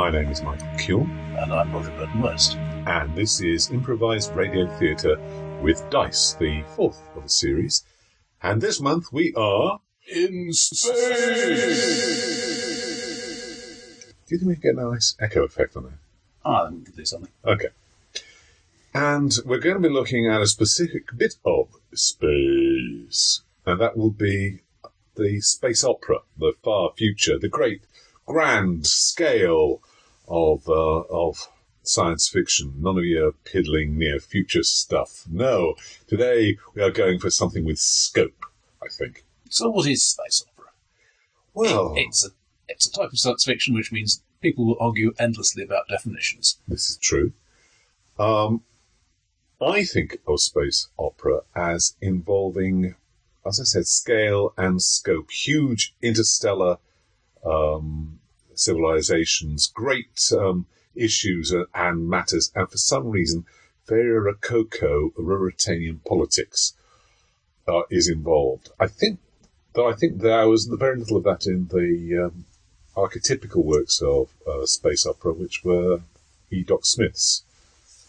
My name is Michael Cule, And I'm Roger Burton West. and this is Improvised Radio Theatre with Dice, the fourth of a series. And this month we are In space! Do you think we can get a nice echo effect on that? Ah, then we can do something. Okay. And we're going to be looking at a specific bit of space, and that will be the space opera, the far future, the great grand scale of uh, of science fiction. None of your piddling near future stuff. No, today we are going for something with scope. I think. So, what is space opera? Well, It- it's a it's a type of science fiction which means people will argue endlessly about definitions. this is true. Um, I think of space opera as involving, as I said, scale and scope, huge interstellar um, civilizations, great um, issues and, matters, and for some reason, very rococo Ruritanian politics uh, is involved. I think, though, I think there was very little of that in the um, archetypical works of uh, space opera, which were E. Doc Smith's,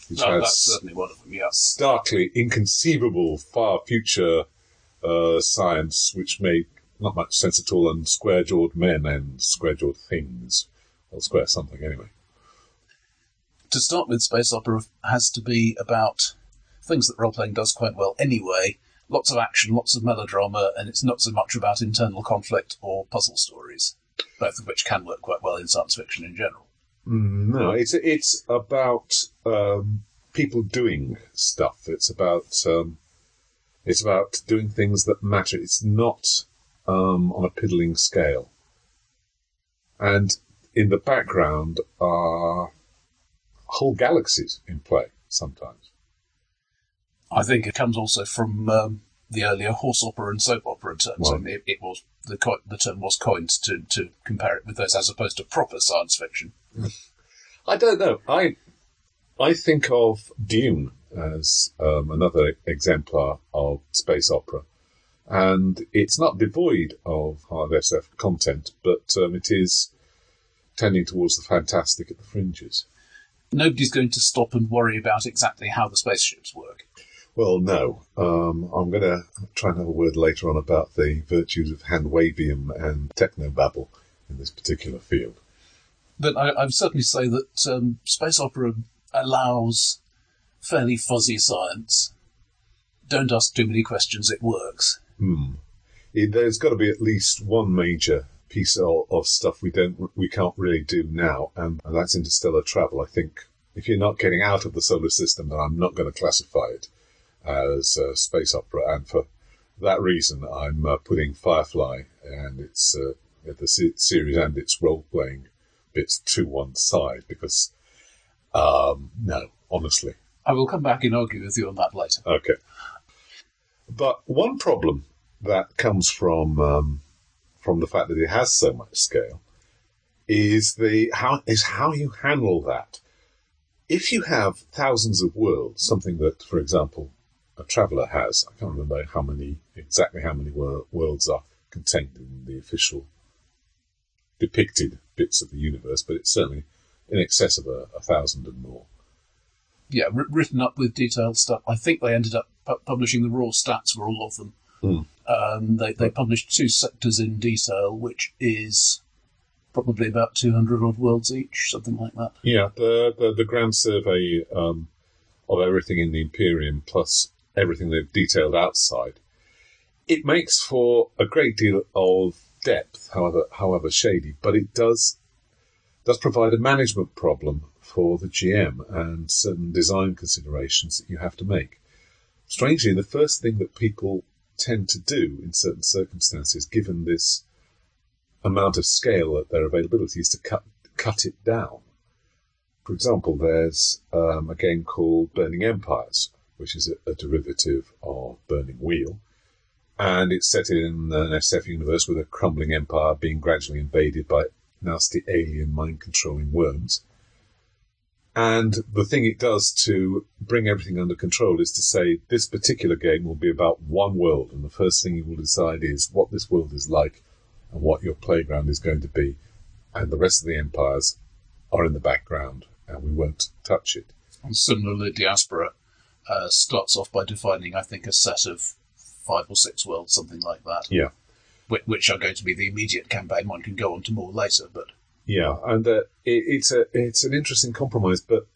which No, has that's certainly one of them, Yeah, starkly inconceivable far future uh, science, which made not much sense at all, and square jawed men and square jawed things, or square something anyway. To start with, space opera has to be about things that role playing does quite well anyway. Lots of action, lots of melodrama, and it's not so much about internal conflict or puzzle stories, both of which can work quite well in science fiction in general. Mm, No, it's it's about um, people doing stuff. It's about um, it's about doing things that matter. It's not um, on a piddling scale. And in the background are whole galaxies in play sometimes. I think it comes also from um, the earlier horse opera and soap opera terms. Well- it, it was the co- the term was coined to, to compare it with those as opposed to proper science fiction. I don't know. I I think of Dune as um, another exemplar of space opera, and it's not devoid of hard SF content, but um, it is tending towards the fantastic at the fringes. Nobody's going to stop and worry about exactly how the spaceships work. Well, no. Um, I'm going to try and have a word later on about the virtues of handwavium and technobabble in this particular field. But I, I would certainly say that um, space opera allows fairly fuzzy science. Don't ask too many questions, it works. Hmm. It, there's got to be at least one major piece of, of stuff we don't we can't really do now, and, and that's interstellar travel. I think if you're not getting out of the solar system, then I'm not going to classify it as uh, space opera, and for that reason, I'm uh, putting Firefly and its uh, the se- series and its role playing bits to one side because um, no, honestly, I will come back and argue with you on that later. Okay. But one problem that comes from um, from the fact that it has so much scale is the how is how you handle that. If you have thousands of worlds, something that, for example, a traveller has, I can't remember how many exactly how many wor- worlds are contained in the official depicted bits of the universe, but it's certainly in excess of a, a thousand and more. Yeah, wr- written up with detailed stuff. I think they ended up pu- publishing the raw stats for all of them. Hmm. Um, they, they published two sectors in detail, which is probably about 200 odd worlds each, something like that. Yeah, the the, the grand survey um, of everything in the Imperium plus everything they've detailed outside. It makes for a great deal of depth, however however shady, but it does does provide a management problem for the GM and certain design considerations that you have to make. Strangely, the first thing that people tend to do in certain circumstances, given this amount of scale at their availability, is to cut cut it down. For example, there's um, a game called Burning Empires, which is a, a derivative of Burning Wheel, and it's set in an SF universe with a crumbling empire being gradually invaded by nasty alien mind controlling worms. And the thing it does to bring everything under control is to say this particular game will be about one world, and the first thing you will decide is what this world is like and what your playground is going to be. and the rest of the empires are in the background, and we won't touch it. And similarly, Diaspora uh, starts off by defining, I think, a set of five or six worlds, something like that. Yeah. Which, which are going to be the immediate campaign. One can go on to more later, but Yeah, and uh, it, it's a it's an interesting compromise. But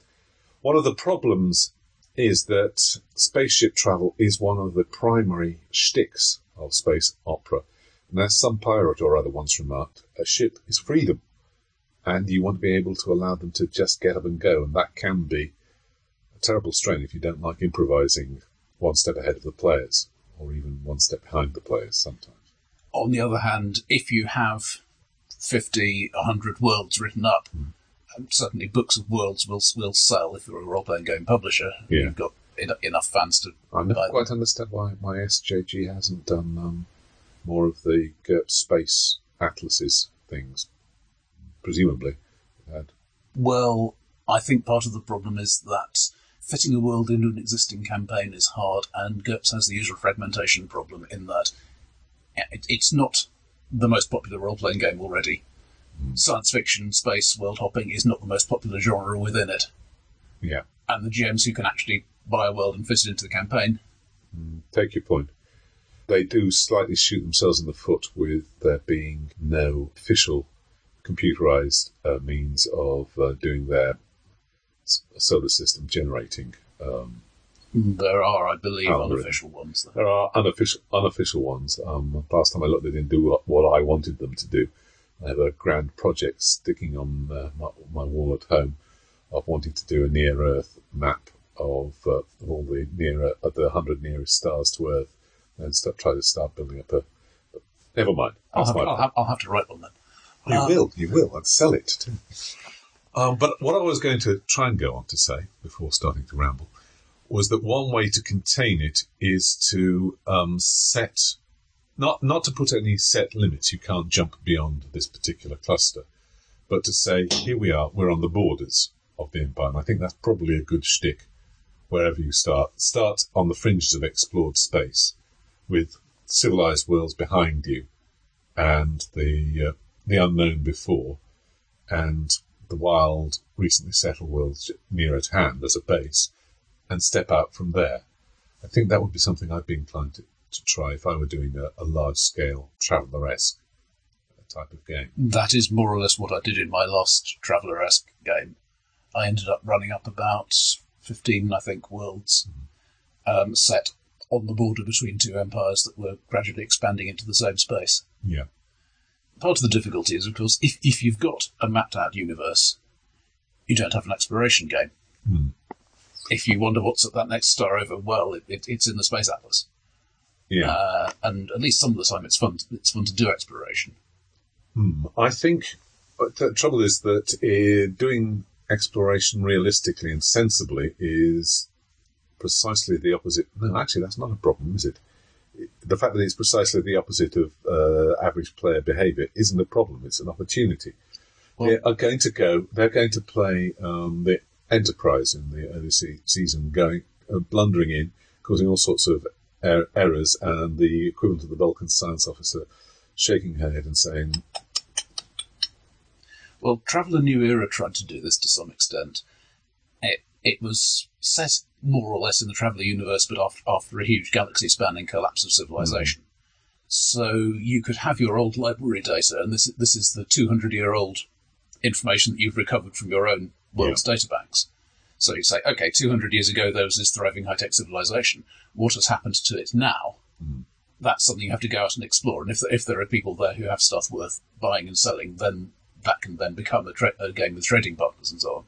one of the problems is that spaceship travel is one of the primary shticks of space opera. And as some pirate or other once remarked, a ship is freedom, and you want to be able to allow them to just get up and go, and that can be a terrible strain if you don't like improvising one step ahead of the players, or even one step behind the players sometimes. on the other hand, if you have 50, 100 worlds written up, Hmm. um, certainly books of worlds will will sell if you're a role playing game publisher. Yeah. You've got en- enough fans to. I never quite understand why my SJG hasn't done um, more of the GURP space atlases things. Presumably, had. Well, I think part of the problem is that fitting a world into an existing campaign is hard, and GURPS has the usual fragmentation problem in that it, it's not the most popular role playing game already. Science fiction, space, world hopping is not the most popular genre within it. Yeah, and the GMs who can actually buy a world and fit it into the campaign. take your point. They do slightly shoot themselves in the foot with there being no official computerized uh, means of uh, doing their solar system generating. Um, There are, I believe, Algorithm. unofficial ones. Though. There are unofficial unofficial ones. Um, last time I looked, they didn't do what, what I wanted them to do. I have a grand project sticking on uh, my, my wall at home of wanting to do a near Earth map of, uh, of all the near of the hundred nearest stars to Earth, and start, try to start building up a. Never mind. I'll have, I'll, have, I'll have to write one then. you Um, will, you will, I'd sell it too. Um, but what I was going to try and go on to say before starting to ramble was that one way to contain it is to um, set, not not to put any set limits. You can't jump beyond this particular cluster, but to say, here we are, we're on the borders of the empire. And I think that's probably a good shtick wherever you start. Start on the fringes of explored space with civilized worlds behind you and the uh, the unknown before, and the wild, recently settled worlds near at hand as a base, and step out from there. I think that would be something I'd be inclined to, to try if I were doing a, a large scale traveller-esque type of game. That is more or less what I did in my last Traveller esque game. I ended up running up about 15, I think, worlds um, set on the border between two empires that were gradually expanding into the same space. Yeah. Part of the difficulty is, of course, if, if you've got a mapped out universe, you don't have an exploration game. Hmm. If you wonder what's at that next star over, well, it, it, it's in the Space Atlas. Yeah. Uh, and at least some of the time it's fun, it's fun to do exploration. Hmm. I think but the trouble is that uh, doing exploration realistically and sensibly is precisely the opposite. No, actually, that's not a problem, is it? The fact that it's precisely the opposite of uh, average player behaviour isn't a problem. It's an opportunity. Well- they are going to go. They're going to play um, the Enterprise in the early se- season, going uh, blundering in, causing all sorts of er- errors, and the equivalent of the Vulcan science officer shaking her head and saying, Well, Traveller New Era tried to do this to some extent. It, it was set more or less in the Traveller universe, but after, after a huge galaxy spanning collapse of civilization. So you could have your old library data, and this, this is the 200 year old information that you've recovered from your own world's databanks. So you say, okay, 200 years ago there was this thriving high tech civilization. What has happened to it now? That's something you have to go out and explore. And if, if there are people there who have stuff worth buying and selling, then that can then become a, tra- a game with trading partners and so on.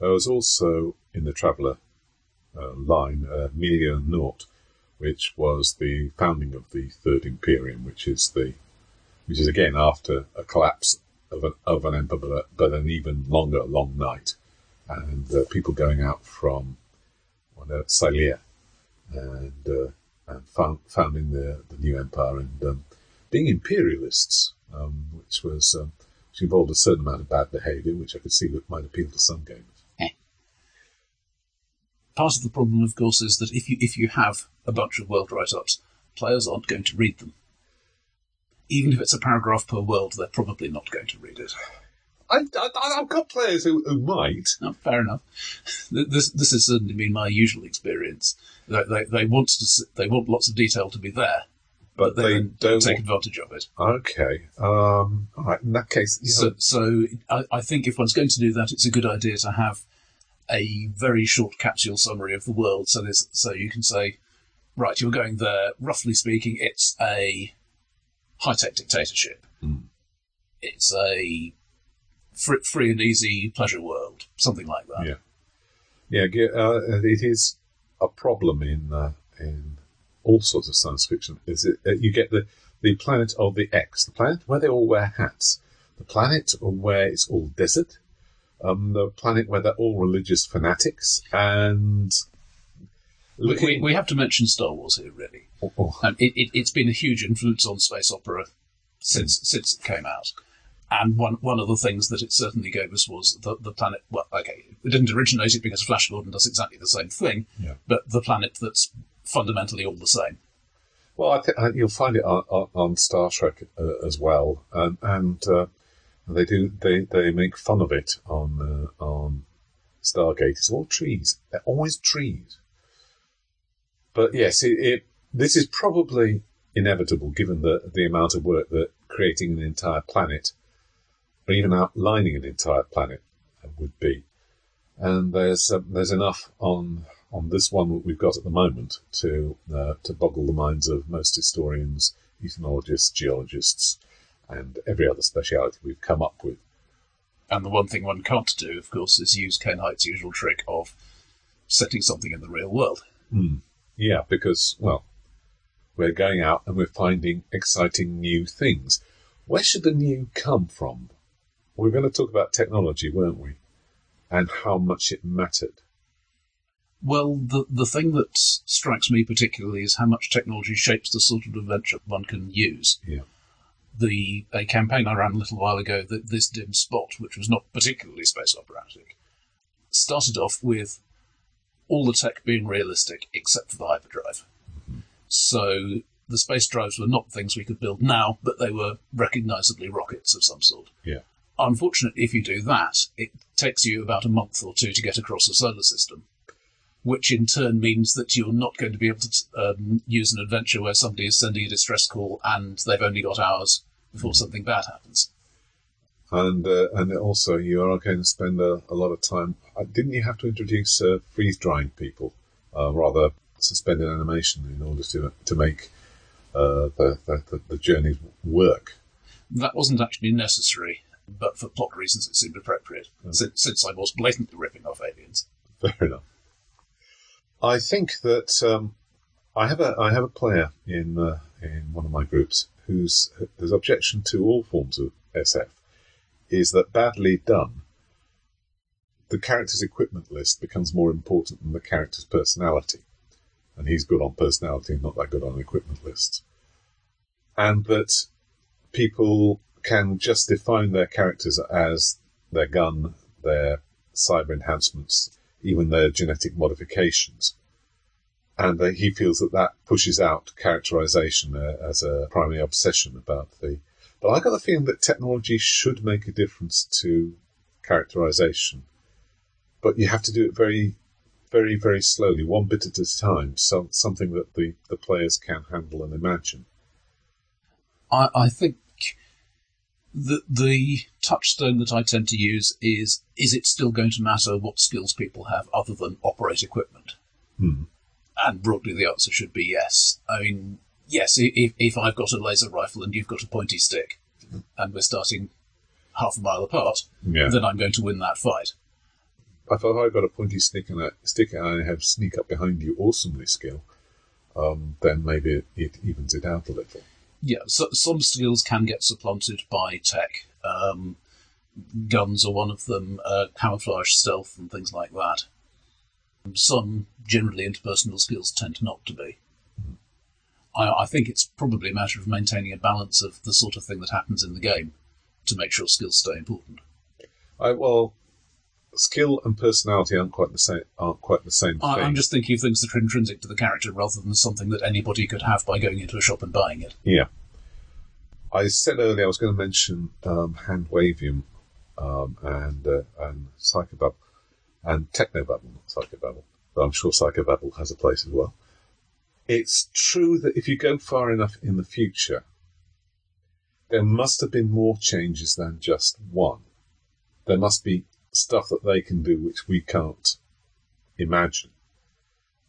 There was also in the Traveller uh, line uh, a Milieu Naught, which was the founding of the Third Imperium, which is the which is again after a collapse of an of an empire, but, but an even longer long night, and uh, people going out from well, Sylea and uh, and found, founding the the new empire and um, being imperialists, um, which was um, which involved a certain amount of bad behaviour, which I could see that might appeal to some gamers. Part of the problem, of course, is that if you if you have a bunch of world write-ups, players aren't going to read them. Even if it's a paragraph per world, they're probably not going to read it. I, I've got players who, who might. Oh, fair enough. This this has certainly been my usual experience. They, they, they want to they want lots of detail to be there, But but they, don't take advantage of it. Okay. Um, all right. In that case, So, know, so I, I think if one's going to do that, it's a good idea to have a very short capsule summary of the world. So there's, so you can say, right, you're going there. Roughly speaking, it's a high-tech dictatorship. Hmm. It's a free, free and easy pleasure world, something like that. Yeah. yeah, uh, it is a problem in uh, in all sorts of science fiction. Is it uh, you get the the planet of the X, the planet where they all wear hats, the planet where it's all desert, um, the planet where they're all religious fanatics, and We, we, we have to mention Star Wars here, really. oh, oh, Um, it, it, it's been a huge influence on space opera since since it came out. And one one of the things that it certainly gave us was the, the planet. Well, okay, it didn't originate it because Flash Gordon does exactly the same thing, Yeah. but the planet that's fundamentally all the same. Well, I think you'll find it on, on, on Star Trek uh, as well, um, and uh, they do they, they make fun of it on uh, on Stargate. It's all trees. They're always trees. But yes, it, it this is probably inevitable given the the amount of work that creating an entire planet, or even outlining an entire planet, uh, would be. And there's uh, there's enough on on this one that we've got at the moment to uh, to boggle the minds of most historians, ethnologists, geologists, and every other speciality we've come up with. And the one thing one can't do, of course, is use Ken Hite's usual trick of setting something in the real world. Yeah, because well, we're going out and we're finding exciting new things. Where should the new come from? We're going to talk about technology, weren't we? And how much it mattered. Well, the the thing that strikes me particularly is how much technology shapes the sort of adventure one can use. Yeah. The a campaign I ran a little while ago, that this dim spot, which was not particularly space operatic, started off with all the tech being realistic except for the hyperdrive. Mm-hmm. So the space drives were not things we could build now, but they were recognizably rockets of some sort. Yeah. Unfortunately, if you do that, it takes you about a month or two to get across the solar system which in turn means that you're not going to be able to um, use an adventure where somebody is sending a distress call and they've only got hours before something bad happens. And uh, and also you are going to spend a, a lot of time. Uh, didn't you have to introduce uh, freeze drying people, uh, rather suspended animation in order to to make uh, the, the the the journeys work? That wasn't actually necessary, but for plot reasons it seemed appropriate, since, since I was blatantly ripping off aliens. Fair enough. I think that um, I have a I have a player in uh, in one of my groups whose whose objection to all forms of SF is that badly done, the character's equipment list becomes more important than the character's personality, and he's good on personality and not that good on equipment lists, and that people can just define their characters as their gun, their cyber enhancements, even their genetic modifications. And uh, he feels that that pushes out characterization uh, as a primary obsession about the. But I got the feeling that technology should make a difference to characterization, but you have to do it very, very, very slowly, one bit at a time. So something that the the players can handle and imagine. I, I think the the touchstone that I tend to use is is it still going to matter what skills people have other than operate equipment? Hmm. And broadly, the answer should be yes. I mean, yes, if, if I've got a laser rifle and you've got a pointy stick, and we're starting half a mile apart, Yeah. then I'm going to win that fight. If I've got a pointy stick and a stick and I have sneak up behind you awesomely skill, um, then maybe it, it evens it out a little. Yeah, so, some skills can get supplanted by tech. Um, guns are one of them, uh, camouflage, stealth, and things like that. Some generally interpersonal skills tend not to be. I, I think it's probably a matter of maintaining a balance of the sort of thing that happens in the game to make sure skills stay important. I, well, skill and personality aren't quite the same. Aren't quite the same I, thing. I'm just thinking of things that are intrinsic to the character rather than something that anybody could have by going into a shop and buying it. Yeah. I said earlier I was going to mention um, hand wavium um, and uh, and Psychobabble and Technobabble, not Psychobabble, but I'm sure Psychobabble has a place as well. It's true that if you go far enough in the future, there must have been more changes than just one. There must be stuff that they can do which we can't imagine.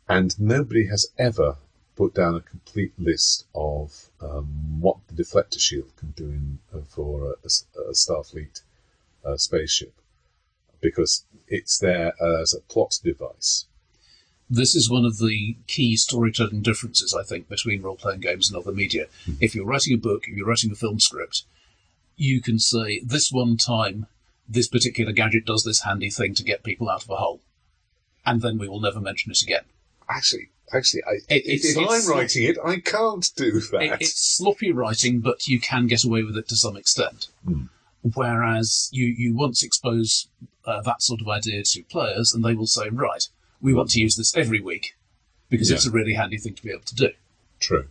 And nobody has ever put down a complete list of um, what the deflector shield can do in, uh, for a, a, a Starfleet uh, spaceship because it's there as a plot device. This is one of the key storytelling differences, I think, between role playing games and other media. Mm. If you're writing a book, if you're writing a film script, you can say, this one time, this particular gadget does this handy thing to get people out of a hole. And then we will never mention it again. Actually, actually, I, It- if, it's- if it's- I'm writing it, I can't do that. It, it's sloppy writing, but you can get away with it to some extent. Hmm. Whereas you, you once expose uh, that sort of idea to players, and they will say, right, we want to use this every week because Yeah. it's a really handy thing to be able to do. True.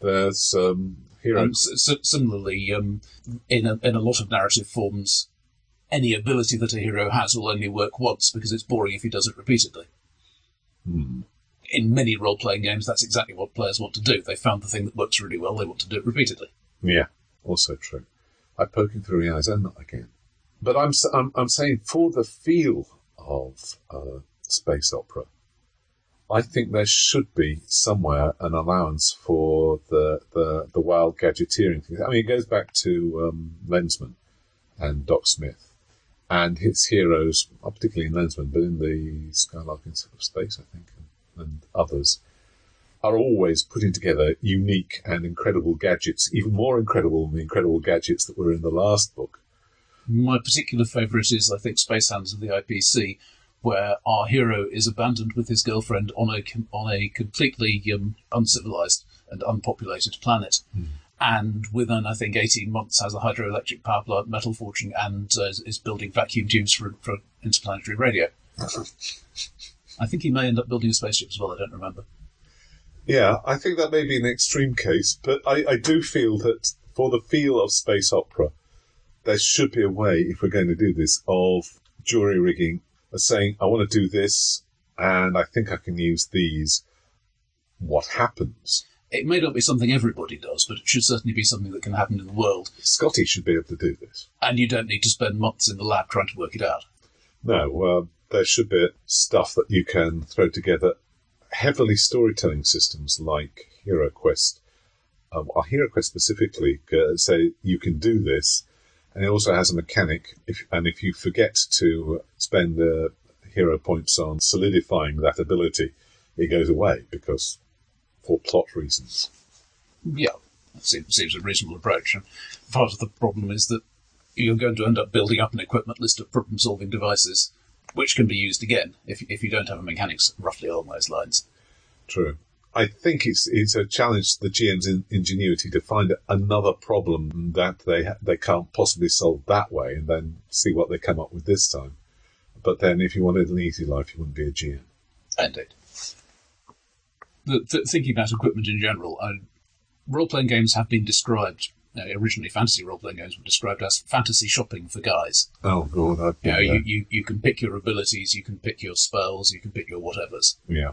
There's um. And s- s- similarly, um, in, a, in a lot of narrative forms, any ability that a hero has will only work once because it's boring if he does it repeatedly. Hmm. In many role playing games, that's exactly what players want to do. They found the thing that works really well, they want to do it repeatedly. Yeah, also true. I poke him through the eyes and not again. But I'm I'm, I'm saying for the feel of uh, space opera, I think there should be somewhere an allowance for the the, the wild gadgeteering thing. I mean, it goes back to um, Lensman and Doc Smith and his heroes, particularly in Lensman, but in the Skylark in Space, I think, and, and others are always putting together unique and incredible gadgets, even more incredible than the incredible gadgets that were in the last book. My particular favourite is, I think, Spacehounds of the IPC, where our hero is abandoned with his girlfriend on a on a completely um, uncivilized and unpopulated planet, and within I think eighteen months has a hydroelectric power plant, metal forging, and uh, is- is building vacuum tubes for for interplanetary radio. I think he may end up building a spaceship as well. I don't remember. Yeah, I think that may be an extreme case, but I, I do feel that for the feel of space opera, there should be a way, if we're going to do this, of jury rigging, of saying, I want to do this, and I think I can use these. What happens? It may not be something everybody does, but it should certainly be something that can happen in the world, Scotty should be able to do this. and you don't need to spend months in the lab trying to work it out. No, there should be stuff that you can throw together. Heavily storytelling systems like HeroQuest, um, or HeroQuest specifically, uh, say you can do this, and it also has a mechanic. If and if you forget to spend uh, hero points on solidifying that ability, it goes away because for plot reasons. Yeah, that seems, seems a reasonable approach. And part of the problem is that you're going to end up building up an equipment list of problem solving devices, which can be used again if, if you don't have a mechanics roughly along those lines. True. I think it's it's a challenge to the GM's in, ingenuity to find another problem that they ha- they can't possibly solve that way, and then see what they come up with this time. But then, if you wanted an easy life, you wouldn't be a GM. Indeed. The, th- thinking about equipment in general, uh, role playing games have been described. Uh, originally, fantasy role playing games were described as fantasy shopping for guys. Oh God, You, know, you, you, you can pick your abilities, you can pick your spells, you can pick your whatevers. yeah,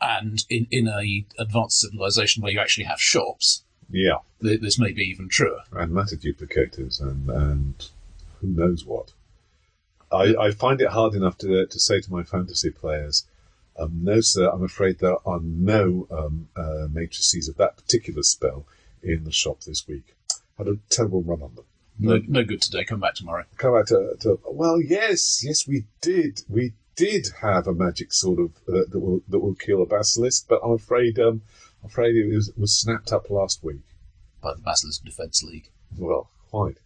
And in, in a advanced civilization where you actually have shops, yeah, th- this may be even truer. and matter duplicators, and and who knows what. I, I find it hard enough to to say to my fantasy players, um, no, sir, I'm afraid there are no um, uh, matrices of that particular spell in the shop this week. Had a terrible run on them. No, no good today. Come back tomorrow. Come back to, to well, yes, yes, we did, we did have a magic sort of uh, that will that will kill a basilisk, but I'm afraid um, I'm afraid it was was snapped up last week. by the Basilisk Defence League. Well, quite.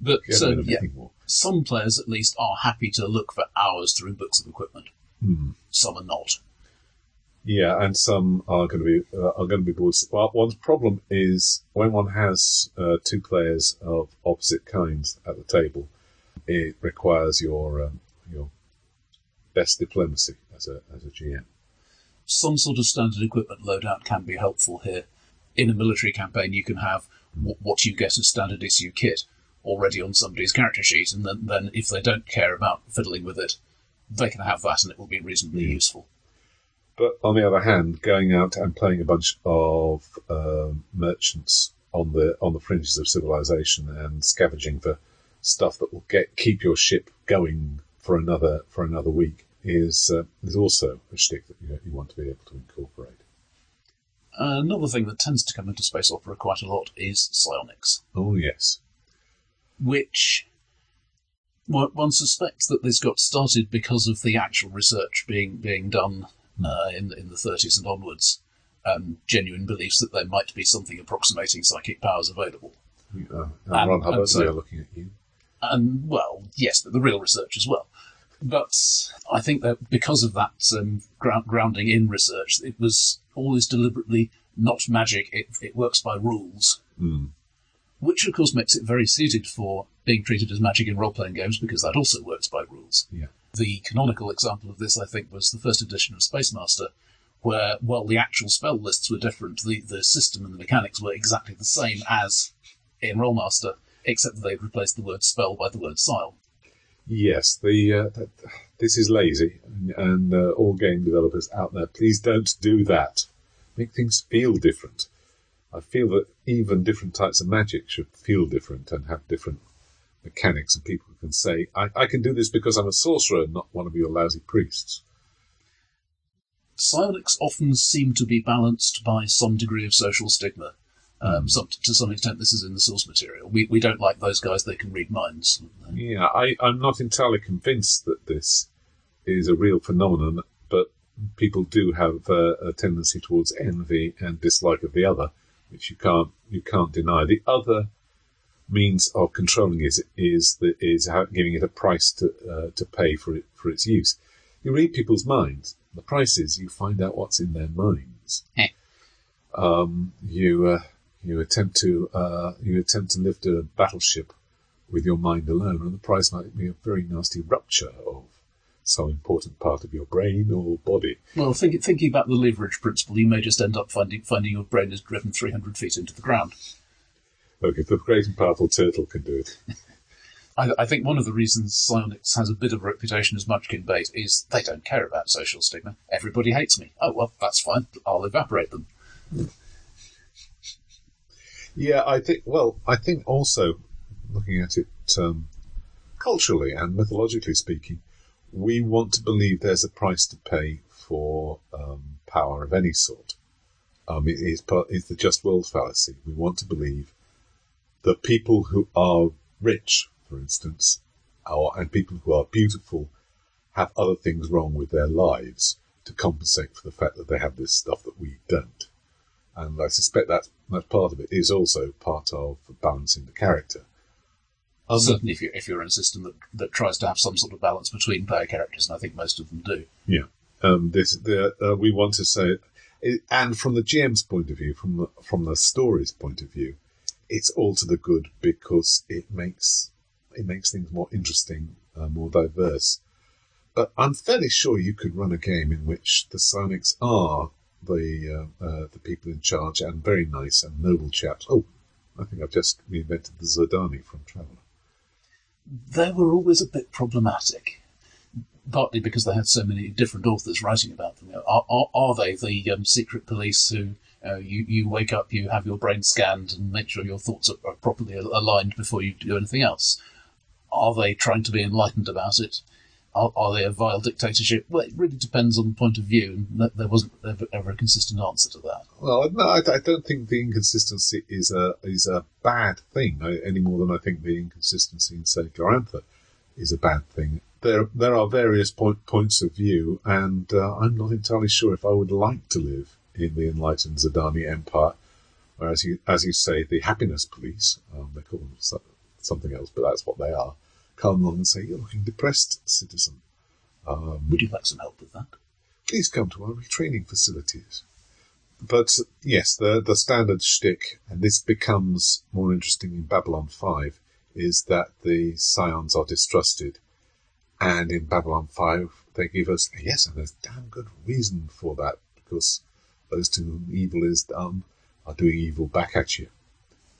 But so, yeah, some players at least are happy to look for hours through books of equipment. Hmm. Some are not. Yeah, and some are going to be uh, are going to be bored. Well, one's problem is when one has uh, two players of opposite kinds at the table, it requires your um, your best diplomacy as a as a GM. Some sort of standard equipment loadout can be helpful here. In a military campaign, you can have w- what you get as standard issue kit, already on somebody's character sheet, and then, then if they don't care about fiddling with it, they can have that and it will be reasonably useful. But on the other hand, going out and playing a bunch of um merchants on the on the fringes of civilization and scavenging for stuff that will get keep your ship going for another for another week is uh, is also a shtick that you, you want to be able to incorporate. Another thing that tends to come into space opera quite a lot is psionics. Oh yes, which one suspects that this got started because of the actual research being being done uh, in in the 30s and onwards, and genuine beliefs that there might be something approximating psychic powers available. uh, and And- Ron Hubbard, and so- we are looking at you. And well, yes, but the real research as well. But I think that because of that um, ground, grounding in research, it was always deliberately not magic. It, it works by rules. Mm. which of course makes it very suited for being treated as magic in role playing games because that also works by rules. Yeah. The canonical example of this, I think, was the first edition of Space Master, where, while the actual spell lists were different, the, the system and the mechanics were exactly the same as in Rolemaster, except that they'd replaced the word spell by the word sile. Yes, the uh, that, this is lazy, and, and uh, all game developers out there, please don't do that. Make things feel different. I feel that even different types of magic should feel different and have different mechanics, and people can say, I, "I can do this because I'm a sorcerer, not one of your lousy priests." Psionics often seem to be balanced by some degree of social stigma. Um, some, to some extent, this is in the source material. We, we don't like those guys, they can read minds. Yeah, I, I'm not entirely convinced that this is a real phenomenon, but people do have uh, a tendency towards envy and dislike of the other, which you can't you can't deny. The other means of controlling it is that is how, giving it a price to uh, to pay for it for its use. You read people's minds. The price is you find out what's in their minds. Um, you uh, you attempt to uh, you attempt to lift a battleship with your mind alone, and the price might be a very nasty rupture of some important part of your brain or body. Well, think, thinking about the leverage principle, you may just end up finding finding your brain is driven 300 feet into the ground. Look, if the great and powerful turtle can do it, I, I think one of the reasons psionics has a bit of a reputation as Munchkin bait is they don't care about social stigma. Everybody hates me. Oh, well, that's fine. I'll evaporate them. yeah, I think. Well, I think also looking at it um, culturally and mythologically speaking, we want to believe there's a price to pay for um, power of any sort. Um, it is part, it's the just world fallacy. We want to believe that people who are rich, for instance, or, and people who are beautiful have other things wrong with their lives to compensate for the fact that they have this stuff that we don't. And I suspect that that part of it is also part of balancing the character. Um, Certainly, if you're, if you're in a system that, that tries to have some sort of balance between player characters, and I think most of them do. um, this the, uh, we want to say, it, and from the GM's point of view, from the from the story's point of view, it's all to the good because it makes it makes things more interesting, uh, more diverse. But I'm fairly sure you could run a game in which the Psionics are the uh, uh, the people in charge and very nice and noble chaps. Oh, I think I've just reinvented the Zhodani from Traveller. They were always a bit problematic, partly because they had so many different authors writing about them. Are, are, are they the um, secret police who uh, you, you wake up, you have your brain scanned, and make sure your thoughts are, are properly aligned before you do anything else? Are they trying to be enlightened about it? Are, are they a vile dictatorship? Well, it really depends on the point of view, and there wasn't ever, ever a consistent answer to that. Well, no, I, I don't think the inconsistency is a is a bad thing any more than I think the inconsistency in say Glorantha is a bad thing. There there are various point, points of view, and uh, I'm not entirely sure if I would like to live in the enlightened Zhodani Empire, where, as you as you say, the happiness police um, they call them so, something else, but that's what they are. Come along and say you're looking depressed, citizen. Um, Would you like some help with that? please come to our retraining facilities. But yes, the the standard shtick, and this becomes more interesting in Babylon Five, is that the psions are distrusted, and in Babylon Five they give us yes, and there's damn good reason for that because those to whom evil is done are doing evil back at you.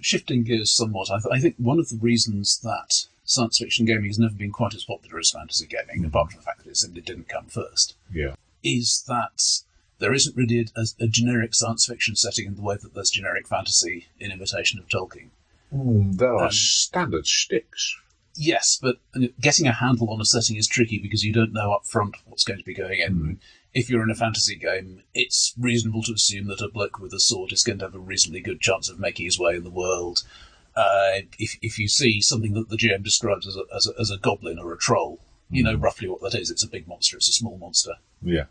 Shifting gears somewhat, I, th- I think one of the reasons that science fiction gaming has never been quite as popular as fantasy gaming, apart from the fact that it simply didn't come first, Yeah. is that there isn't really a, a generic science fiction setting in the way that there's generic fantasy in imitation of Tolkien. Mm, there are Um, standard shticks. Yes, but getting a handle on a setting is tricky because you don't know up front what's going to be going in. If you're in a fantasy game, it's reasonable to assume that a bloke with a sword is going to have a reasonably good chance of making his way in the world. Uh, if, if you see something that the GM describes as a, as a, as a goblin or a troll, you know roughly what that is. It's a big monster, it's a small monster. Yeah.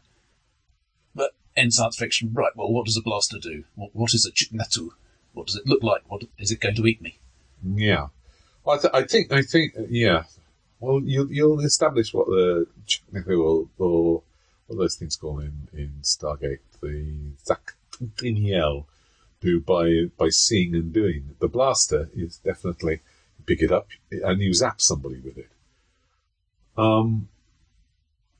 But in science fiction, right, well, what does a blaster do? What, what is a chiknatu? What does it look like? What is it going to eat me? Yeah. Well, I, th- I think, I think, yeah. Well, you'll, you'll establish what the, or, or what those things called in, in Stargate, the zat'nik'tel, do by, by seeing and doing. The blaster is definitely pick it up and you zap somebody with it. Um,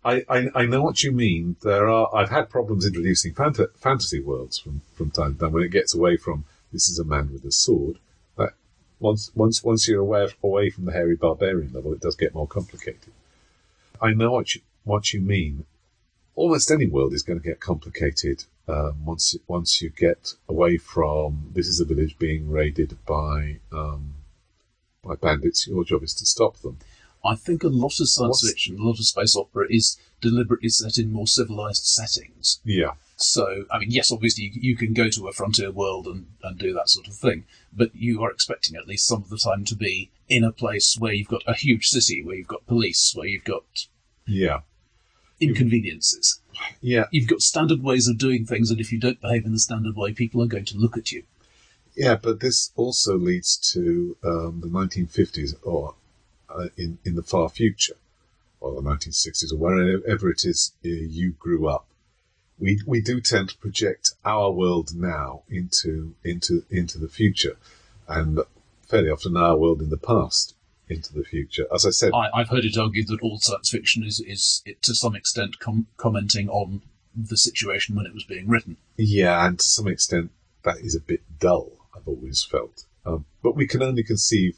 I, I, I know what you mean. There are, I've had problems introducing fanta- fantasy worlds from, from time to time when it gets away from this is a man with a sword. That once, once, once you're away, away from the hairy barbarian level, it does get more complicated. I know what you, what you mean. Almost any world is going to get complicated um, once once you get away from this is a village being raided by um, by bandits. Your job is to stop them. I think a lot of science What's- fiction, a lot of space opera is deliberately set in more civilized settings. Yeah, So, I mean, yes, obviously you, you can go to a frontier world and, and do that sort of thing, but you are expecting at least some of the time to be in a place where you've got a huge city, where you've got police, where you've got yeah, inconveniences. yeah, You've got standard ways of doing things, and if you don't behave in the standard way, people are going to look at you. yeah. But this also leads to um, the 1950s or uh, in in the far future, or the 1960s, or wherever it is uh, you grew up. We we do tend to project our world now into into into the future, and fairly often our world in the past into the future. As I said, I, I've heard it argued that all science fiction is, is it, to some extent com- commenting on the situation when it was being written. Yeah, and to some extent, that is a bit dull, I've always felt. Um, but we can only conceive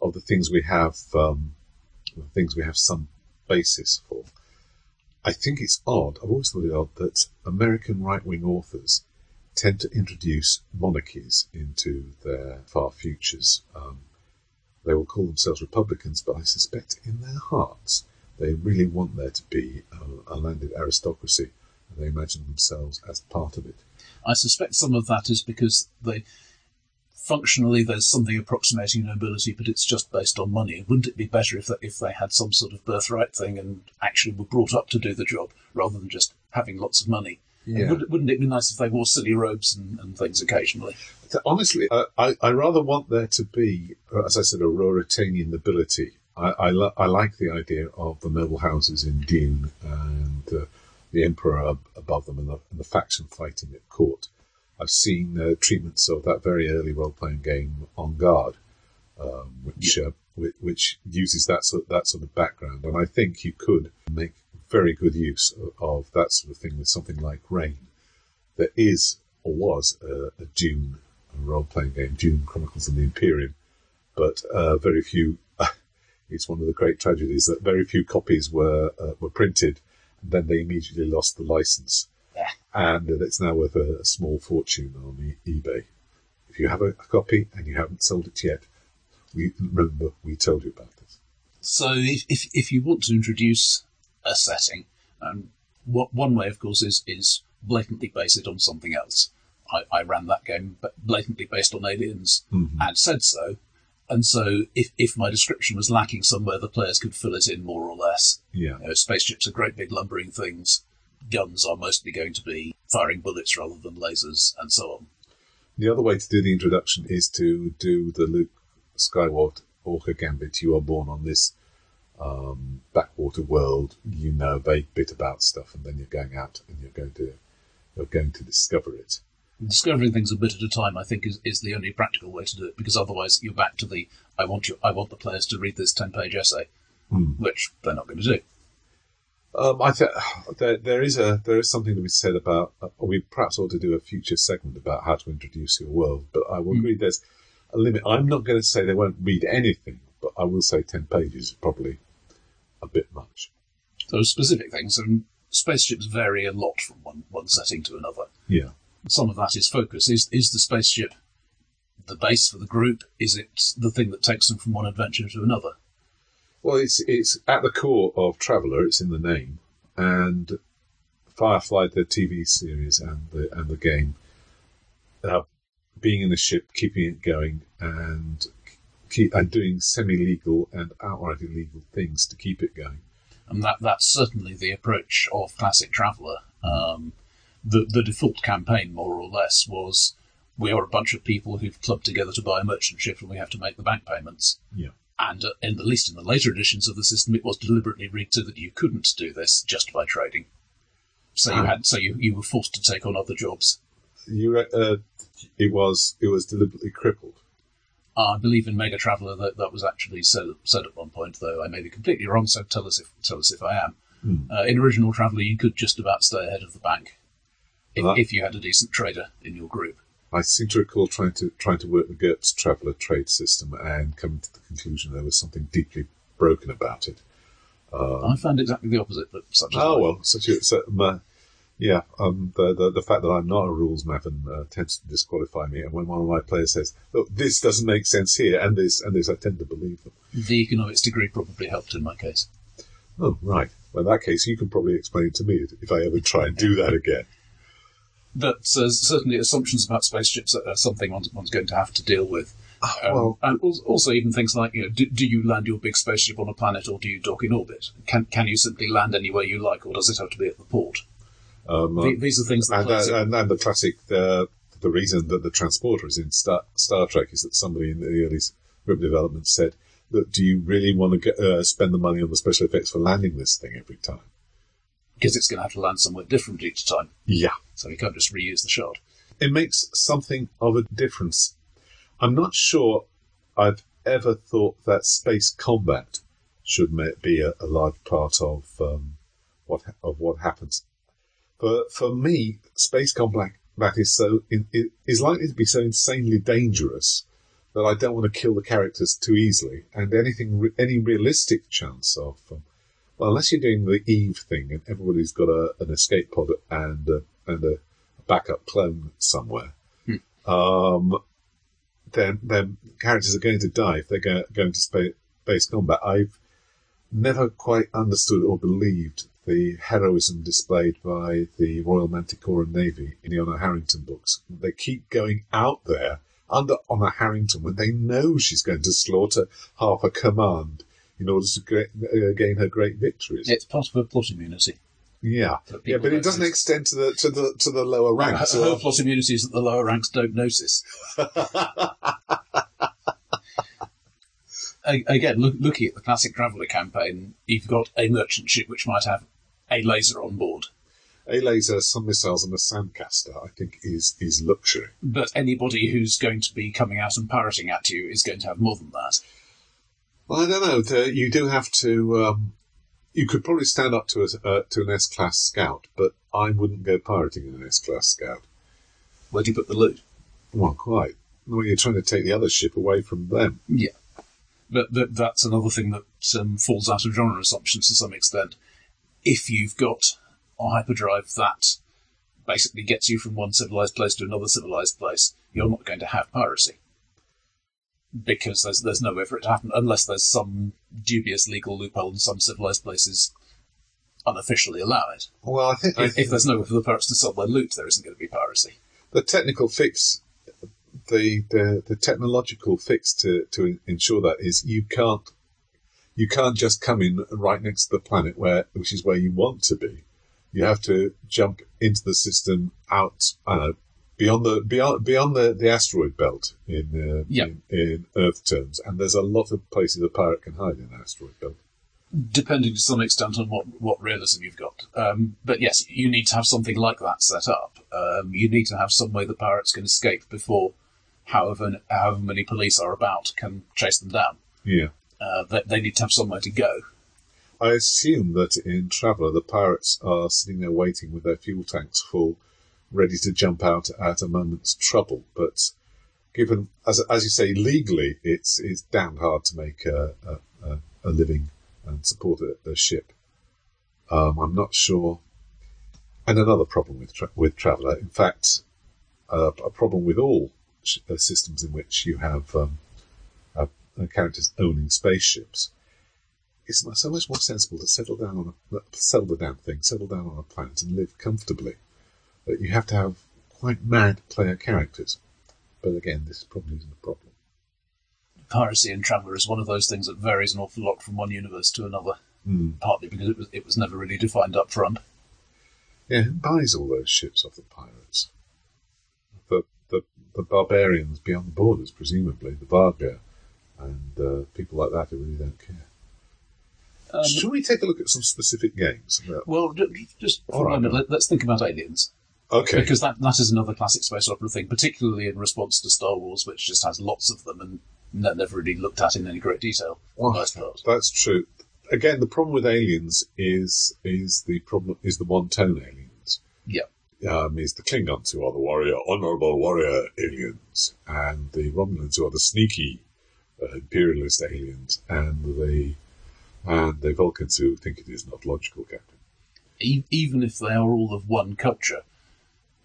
of the things we have, um, the things we have some basis for. I think it's odd, I've always thought it odd, that American right wing authors tend to introduce monarchies into their far futures. Um, they will call themselves Republicans, but I suspect in their hearts they really want there to be a, a landed aristocracy, and they imagine themselves as part of it. I suspect some of that is because they functionally there's something approximating nobility, but it's just based on money. Wouldn't it be better if they, if they had some sort of birthright thing and actually were brought up to do the job rather than just having lots of money? Yeah. Would, wouldn't it be nice if they wore silly robes and, and things occasionally? Honestly, I, I, I rather want there to be, uh, as I said, a Ruritanian nobility. I, I, li- I like the idea of the noble houses in Dune and uh, the emperor ab- above them and the, and the faction fighting at court. I've seen uh, treatments of that very early role-playing game En Garde, um, which uh, which, which uses that sort that sort of background, and I think you could make very good use of, of that sort of thing with something like Reign. There is or was a, a Dune role-playing game, Dune Chronicles of the Imperium, but uh, very few. it's one of the great tragedies that very few copies were uh, were printed, and then they immediately lost the license, Yeah. and it's now worth a, a small fortune on e- eBay. If you have a, a copy and you haven't sold it yet, we remember we told you about this. So if, if, if you want to introduce a setting, And what, one way, of course, is, is blatantly base it on something else. I, I ran that game but blatantly based on aliens mm-hmm. and said so. And so if, if my description was lacking somewhere, the players could fill it in more or less. Yeah, You know, spaceships are great big lumbering things. Guns are mostly going to be firing bullets rather than lasers and so on. The other way to do the introduction is to do the Luke Skywalker gambit. You are born on this um, backwater world. You know a vague bit about stuff, and then you're going out and you're going to you're going to discover it. discovering things a bit at a time, I think, is, is the only practical way to do it because otherwise you're back to the I want you I want the players to read this ten page essay, which they're not going to do. Um, I think there, there is a there is something to be said about. Uh, we perhaps ought to do a future segment about how to introduce your world. But I will agree. There's a limit. I'm not going to say they won't read anything, but I will say 10 pages is probably a bit much. Those specific things, and spaceships vary a lot from one, one setting to another. Yeah. Some of that is focus. Is is the spaceship the base for the group? Is it the thing that takes them from one adventure to another? Well, it's it's at the core of Traveller. It's in the name, and Firefly, the TV series and the and the game, uh, being in the ship, keeping it going, and keep and doing semi-legal and outright illegal things to keep it going. and that that's certainly the approach of Classic Traveller. Um, the the default campaign, more or less, was we are a bunch of people who've clubbed together to buy a merchant ship, and we have to make the bank payments. Yeah. And uh, in the least in the later editions of the system, it was deliberately rigged so that you couldn't do this just by trading. So you Ah. had so you, you were forced to take on other jobs. You, uh, it was it was deliberately crippled. I believe in Mega Traveller that that was actually said, said at one point, though I may be completely wrong. So tell us if tell us if I am. Hmm. Uh, in original Traveller, you could just about stay ahead of the bank if, Ah. if you had a decent trader in your group. I seem to recall trying to trying to work the GURPS Traveller trade system and coming to the conclusion there was something deeply broken about it. I found exactly the opposite, but such Oh well, such a so, my, yeah. Um, the, the the fact that I'm not a rules maven uh, tends to disqualify me. And when one of my players says, "Look, this doesn't make sense here," and this and this, I tend to believe them. the economics degree probably helped in my case. Oh right. Well, in that case, you can probably explain it to me if I ever try and do that again. But uh, certainly, assumptions about spaceships are something one's, one's going to have to deal with. Um, well- and also even things like, you know, do, do you land your big spaceship on a planet or do you dock in orbit? Can can you simply land anywhere you like, or does it have to be at the port? Um, The- These are things that and, uh, and and the classic uh, the reason that the transporter is in Star, Star Trek is that somebody in the early script development said, "Look, do you really want to get, uh, spend the money on the special effects for landing this thing every time?" because it's going to have to land somewhere different each time, Yeah, so you can't just reuse the shot. it makes something of a difference. I'm not sure I've ever thought that space combat should be a, a large part of um, what of what happens. For for me, space combat that is so in, i- is likely to be so insanely dangerous that I don't want to kill the characters too easily. And anything any realistic chance of um, well, unless you're doing the Eve thing and everybody's got a, an escape pod and a, and a backup clone somewhere, um, then then characters are going to die if they're go, going to spa- space combat. I've never quite understood or believed the heroism displayed by the Royal Manticoran Navy in the Honor Harrington books. They keep going out there under Honor Harrington when they know she's going to slaughter half a command in order to great, uh, gain her great victories. It's part of her plot immunity. Yeah, But yeah, but it doesn't notice. extend to the to the to the lower ranks. Her, her or- plot immunity is that the lower ranks don't notice. Again, look, looking at the classic Traveller campaign, you've got a merchant ship which might have a laser on board. a laser, some missiles, and a sandcaster. I think is is luxury. But anybody who's going to be coming out and pirating at you is going to have more than that. Well, I don't know. You do have to. Um, you could probably stand up to a, uh, to an S class scout, but I wouldn't go pirating in an S class scout. Where do you put the loot? Well, quite. Well, you're trying to take the other ship away from them. Yeah. But that, that's another thing that um, falls out of genre assumptions to some extent. If you've got a hyperdrive that basically gets you from one civilized place to another civilized place, you're not going to have piracy. Because there's there's nowhere for it to happen unless there's some dubious legal loophole and some civilized places unofficially allow it. Well, I think, If, if there's nowhere for the pirates to sell their loot, there isn't going to be piracy. the technical fix, the, the the technological fix to to ensure that is you can't you can't just come in right next to the planet where which is where you want to be. You have to jump into the system out. I don't know beyond the beyond beyond the, the asteroid belt in, uh, Yeah. in in Earth terms, and there's a lot of places a pirate can hide in the asteroid belt. depending to some extent on what, what realism you've got. Um, but yes, you need to have something like that set up. Um, you need to have some way the pirates can escape before however however many police are about can chase them down. Yeah. Uh, they, need to have somewhere to go. I assume that in Traveller, the pirates are sitting there waiting with their fuel tanks full, ready to jump out at a moment's trouble. But given as as you say legally, it's it's damned hard to make a a, a, a living and support a, a ship. Um, I'm not sure. And another problem with tra- with Traveller, in fact, uh, a problem with all sh- uh, systems in which you have um, uh, characters owning spaceships, it's so much more sensible to settle down on a sell the damn thing, settle down on a planet, and live comfortably. But you have to have quite mad player characters. But again, this probably isn't a problem. Piracy in Traveller is one of those things that varies an awful lot from one universe to another, Mm. partly because it was it was never really defined up front. Yeah, who buys all those ships off the pirates? The the, the barbarians beyond the borders, presumably the Vargr, and uh, people like that who really don't care. Um, Shall we take a look at some specific games? Well, just for All a moment, let, let's think about aliens. Okay, Because that, that is another classic space opera thing, particularly in response to Star Wars, which just has lots of them and ne- never really looked at in any great detail. Well, most part. that's true. Again, the problem with aliens is is the problem is the one tone aliens. Yeah. Um, is the Klingons who are the warrior, honourable warrior aliens, and the Romulans who are the sneaky Uh, imperialist aliens, and the and the Vulcans who think it is not logical, Captain. Even if they are all of one culture,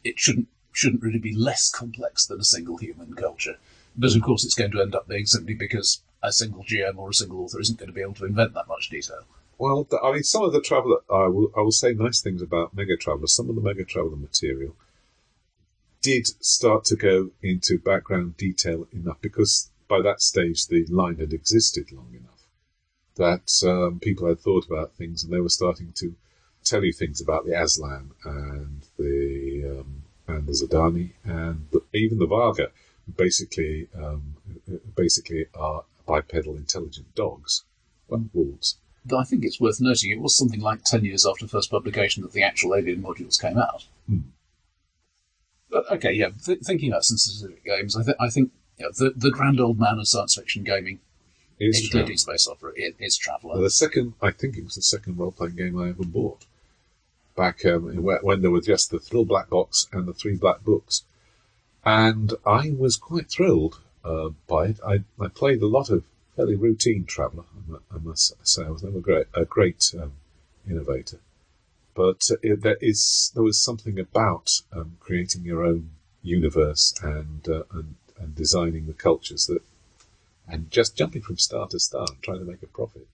it shouldn't shouldn't really be less complex than a single human culture. But of course, it's going to end up being simply because a single GM or a single author isn't going to be able to invent that much detail. Well, I mean, some of the Traveller, I will, I will say nice things about Mega Traveller. Some of the Mega Traveller material did start to go into background detail enough because by that stage the line had existed long enough that um, people had thought about things and they were starting to tell you things about the Aslan and the um, and the Zhodani and the, even the Vargr, basically um, basically are bipedal intelligent dogs, well, wolves. I think it's worth noting it was something like 10 years after first publication that the actual Alien modules came out. Hmm. But okay, yeah, th- thinking about some specific games, I, th- I think you know, the, the grand old man of science fiction gaming, Is including space opera, is Traveller. The second, I think it was the second role-playing game I ever bought. Back um, when there were just the Thrill Black Box and the three black books, and I was quite thrilled uh, by it. I, I played a lot of fairly routine Traveller. I I must say, I was never great, a great um, innovator, but uh, it, there is there was something about um, creating your own universe and, uh, and and designing the cultures that, and just jumping from star to star and trying to make a profit.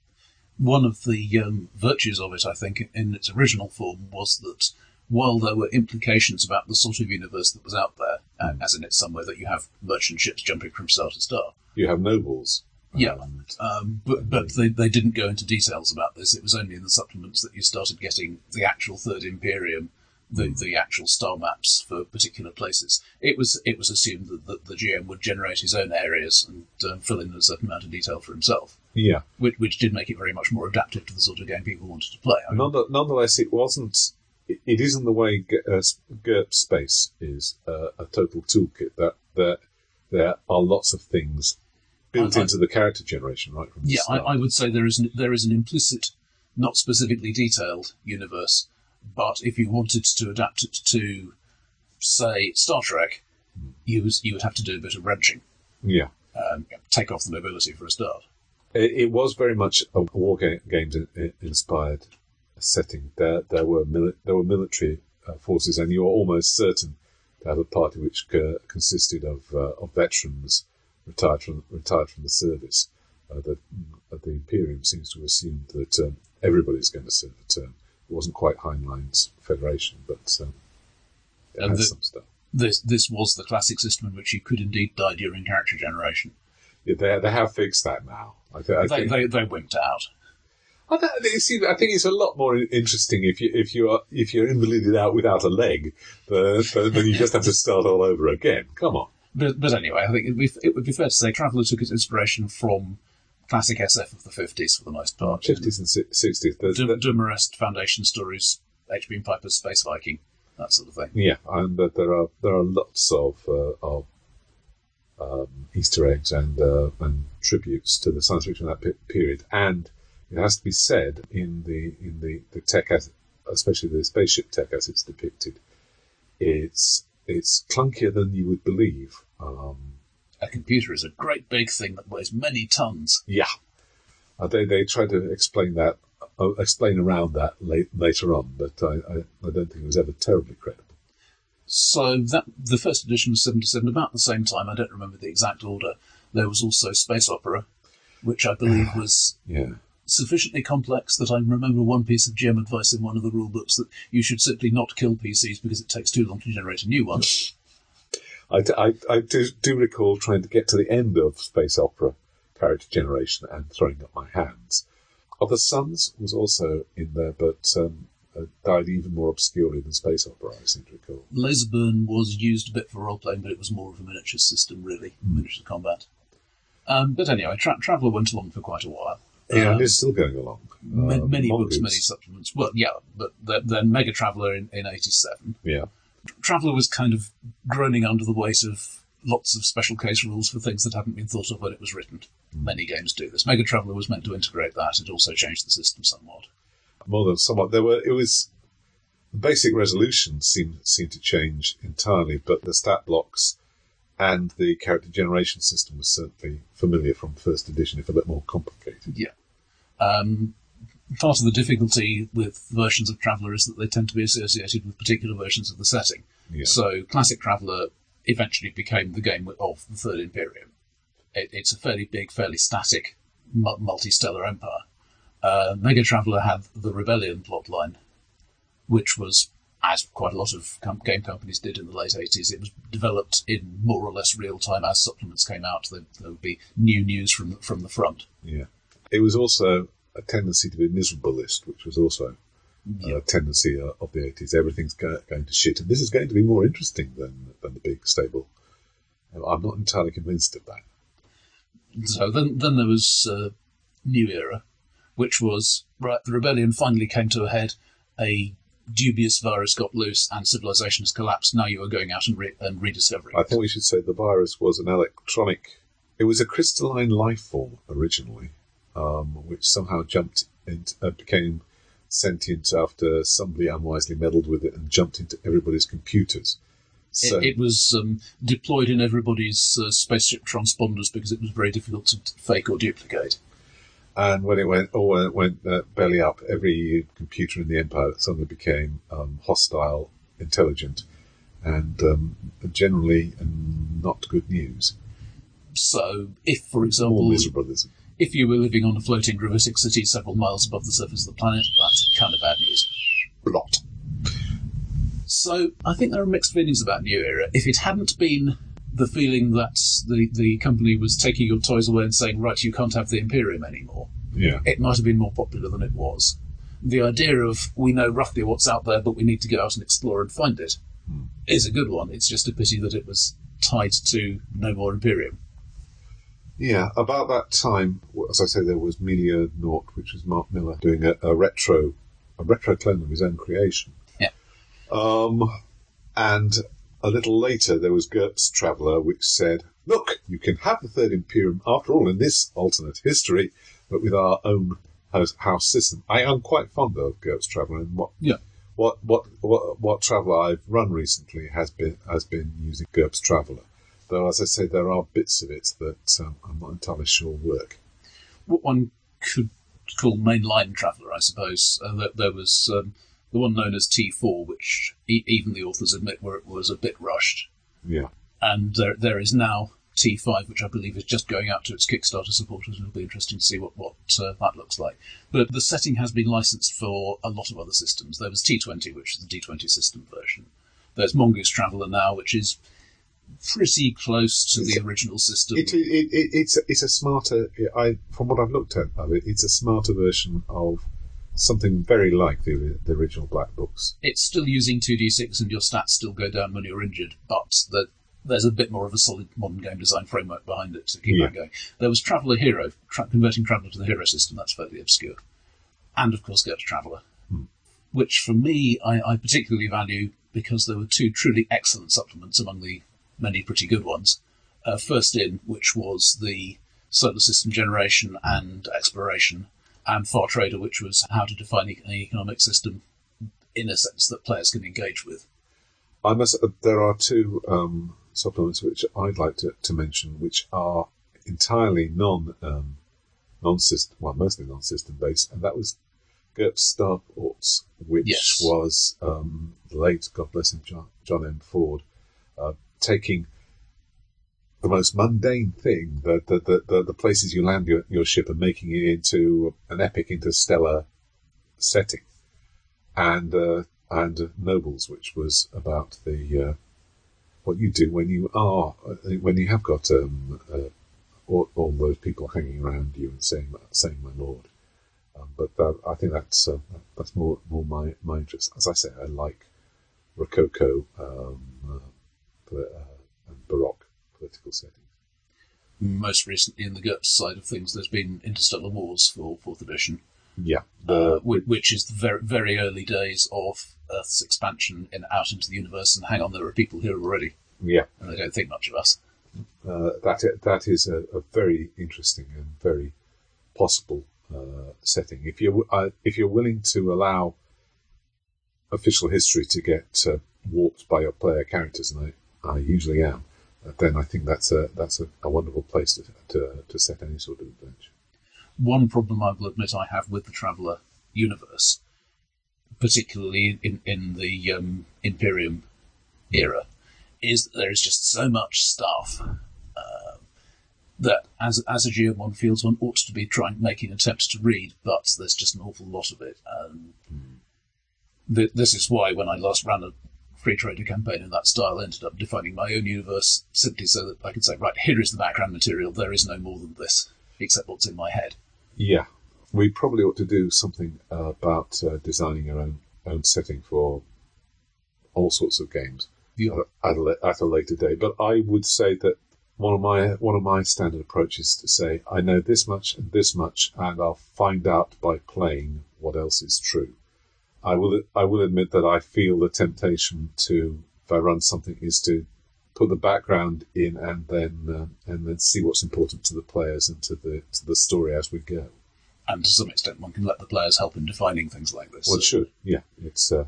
one of the um, virtues of it, I think, in its original form, was that while there were implications about the sort of universe that was out there, uh, as in it's somewhere that you have merchant ships jumping from star to star, you have nobles. Yeah. Um, but but they, they didn't go into details about this. It was only in the supplements that you started getting the actual Third Imperium, the, the actual star maps for particular places. It was it was assumed that, that the GM would generate his own areas and um, fill in a certain amount of detail for himself, yeah. which, which did make it very much more adaptive to the sort of game people wanted to play. I mean, None, nonetheless, it wasn't. It, isn't the way G- uh, GURPS Space is uh, a total toolkit. That there there are lots of things built I- I- into the character generation right from the Yeah, I. I would say there is an, there is an implicit, not specifically detailed universe, but if you wanted to adapt it to, say, Star Trek, you was, you would have to do a bit of wrenching, yeah. um, take off the mobility for a start. It, it was very much a war ga- games in, in- inspired setting. There, there were mili- there were military uh, forces, and you were almost certain to have a party which uh, consisted of uh, of veterans retired from retired from the service. Uh, the, uh, the Imperium seems to assume that um, everybody's going to serve a term. It wasn't quite Heinlein's Federation, but um, it And the- some stuff. This this was the classic system in which you could indeed die during character generation. Yeah, they, they have fixed that now. I, th- I They, think they, they wimped out. I, see, I think it's a lot more interesting if you if you are if you're invalided out without a leg, than than you just have to start all over again. Come on. But, but anyway, I think it would, be, it would be fair to say Traveller took its inspiration from classic SF of the 50s for the most part. Fifties and sixties. There's Du- the- Dumarest Foundation stories, H.B. Piper's Space Viking, that sort of thing. yeah, and that there are there are lots of uh, of um, Easter eggs and uh, and tributes to the science fiction of that pe- period. And it has to be said in the in the the tech, as, especially the spaceship tech as it's depicted, it's it's clunkier than you would believe. Um, a computer is a great big thing that weighs many tons. Yeah. Uh, they they try to explain that, uh, explain around that late, later on, but I, I, I don't think it was ever terribly credible. So that the first edition was 77, about the same time, I don't remember the exact order, there was also Space Opera, which I believe was Yeah. sufficiently complex that I remember one piece of GM advice in one of the rule books that you should simply not kill PCs because it takes too long to generate a new one. I, I, I do, do recall trying to get to the end of Space Opera character generation and throwing up my hands. Other Suns was also in there, but um, uh, died even more obscurely than Space Opera, I seem to recall. Laserburn was used a bit for role playing, but it was more of a miniature system, really, miniature combat. Um, but anyway, Tra- Traveller went along for quite a while. Yeah, Um, and it's still going along. Ma- many books, many supplements. Well, yeah, but then, then Mega Traveller in, in 87. Yeah. Traveller was kind of groaning under the weight of lots of special case rules for things that hadn't been thought of when it was written. Many games do this. Mega Traveller was meant to integrate that. It also changed the system somewhat. more than somewhat. There were it was the basic resolution seemed seemed to change entirely, but the stat blocks and the character generation system was certainly familiar from first edition, if a bit more complicated. Yeah. Um, part of the difficulty with versions of Traveller is that they tend to be associated with particular versions of the setting. Yeah. So Classic Traveller eventually became the game of the Third Imperium. It, it's a fairly big, fairly static multi-stellar empire. Uh, Mega Traveller had the Rebellion plotline, which was, as quite a lot of com- game companies did in the late 80s, it was developed in more or less real time as supplements came out. There, there would be new news from the, from the front. Yeah. It was also a tendency to be miserableist, which was also a tendency uh, of the 80s. Everything's going to shit, and this is going to be more interesting than, than the big stable. I'm not entirely convinced of that. So then, then there was uh, New Era, which was right. The rebellion finally came to a head. A dubious virus got loose, and civilization has collapsed. Now you are going out and, re- and rediscovering. I think we should say the virus was an electronic. It was a crystalline life form originally, um, which somehow jumped and uh, became sentient after somebody unwisely meddled with it and jumped into everybody's computers. So, It, it was um, deployed in everybody's uh, spaceship transponders because it was very difficult to fake or duplicate. and when it went, or when it went uh, belly up, every computer in the empire suddenly became um, hostile, intelligent, and um, generally not good news. So, if, for example, More miserableism. If you were living on a floating gravitic city several miles above the surface of the planet, that's kind of bad news. Blot. So I think there are mixed feelings about New Era. If it hadn't been the feeling that the, the company was taking your toys away and saying, right, you can't have the Imperium anymore, Yeah. it might have been more popular than it was. The idea of we know roughly what's out there, but we need to go out and explore and find it hmm. is a good one. It's just a pity that it was tied to no more Imperium. Yeah, about that time, as I say, there was Milieu Naught, which was Marc Miller doing a, a retro, a retro clone of his own creation. Yeah. Um, and a little later, there was GURPS Traveller, which said, "Look, you can have the Third Imperium after all in this alternate history, but with our own house, house system." I am quite fond of GURPS Traveller, and what Yeah. what what what what Traveller I've run recently has been has been using GURPS Traveller. Though, as I say, there are bits of it that um, I'm not entirely sure work. What one could call mainline Traveller, I suppose. Uh, there, there was um, the one known as T4, which e- even the authors admit were, was a bit rushed. Yeah. and there, there is now T5, which I believe is just going out to its Kickstarter supporters, it'll be interesting to see what, what uh, that looks like. But the setting has been licensed for a lot of other systems. There was T20, which is the D20 system version. There's Mongoose Traveller now, which is pretty close to the original system. It, it, it, it's it's a smarter. I from what I've looked at of it, it's a smarter version of something very like the the original Black Books. it's still using 2d6 and your stats still go down when you're injured, but the, there's a bit more of a solid modern game design framework behind it to keep Yeah. that going. There was Traveller Hero, tra- converting Traveller to the Hero system, that's fairly obscure. And of course, GURPS Traveller, hmm. which for me I, I particularly value because there were two truly excellent supplements among the many pretty good ones. Uh, first in, which was the solar system generation and exploration, and Far Trader, which was how to define an economic system in a sense that players can engage with. I must. Uh, there are two um, supplements which I'd like to, to mention, which are entirely non um, non system, well, mostly non system based, and that was GURPS Starports, which Yes. was um, the late, God bless him, John, John M. Ford, uh, taking the most mundane thing, the the, the, the, the places you land your, your ship, and making it into an epic interstellar setting, and uh, and Nobles, which was about the uh, what you do when you are when you have got um, uh, all, all those people hanging around you and saying saying my lord. Um, but that, I think that's uh, that's more more my my interest. As I say, I like Rococo um, uh, and Baroque political settings. Most recently, in the GURPS side of things, there's been Interstellar Wars for fourth edition, Yeah, uh, whi- which is the very very early days of Earth's expansion in, out into the universe. And hang on, there are people here already, yeah. and they don't think much of us. Uh, that that is a, a very interesting and very possible uh, setting. If you're uh, if you're willing to allow official history to get uh, warped by your player characters, and I, usually am, then I think that's a that's a, a wonderful place to, to to set any sort of adventure. One problem I will admit I have with the Traveller universe, particularly in in the um, Imperium era, is that there is just so much stuff uh, that as as a GM one feels one ought to be trying making attempts to read, but there's just an awful lot of it. And th- this is why when I last ran a free trader campaign in that style, ended up defining my own universe simply so that I could say, right, here is the background material. There is no more than this, except what's in my head. Yeah, we probably ought to do something uh, about uh, designing our own own setting for all sorts of games Yeah. at a, at a later date. But I would say that one of my one of my standard approaches to say I know this much and this much, and I'll find out by playing what else is true. I will I will admit that I feel the temptation to if I run something is to put the background in and then uh, and then see what's important to the players and to the to the story as we go. and to some extent one can let the players help in defining things like this. Well, it should. Yeah, it's uh,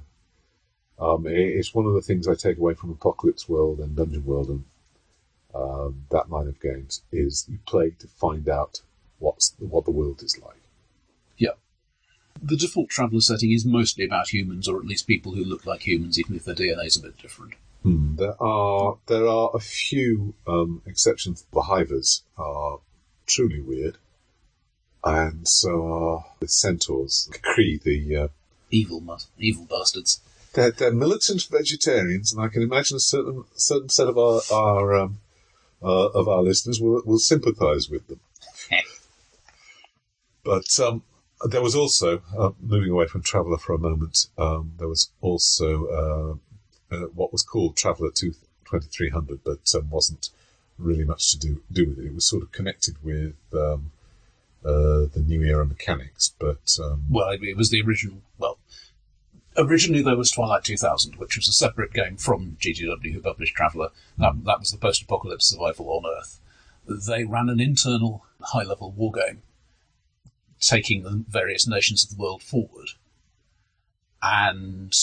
um, it, it's one of the things I take away from Apocalypse World and Dungeon World and um, that line of games is you play to find out what's what the world is like. yeah. The default traveller setting is mostly about humans, or at least people who look like humans, even if their DNA is a bit different. Hmm. There are there are a few um, exceptions. The Hivers are truly weird, and so are the Centaurs. The K'kree, the uh, Evil, mus- evil bastards. they're, they're militant vegetarians, and I can imagine a certain certain set of our, our um, uh, of our listeners will will sympathise with them. But um, there was also, uh, moving away from Traveller for a moment, um, there was also uh, uh, what was called Traveller 2300, but um, wasn't really much to do, do with it. It was sort of connected with um, uh, the New Era mechanics, but um, Well, it was the original. Well, originally there was Twilight 2000, which was a separate game from GDW, who published Traveller. That, that was the post-apocalypse survival on Earth. They ran an internal high-level war game, taking the various nations of the world forward, and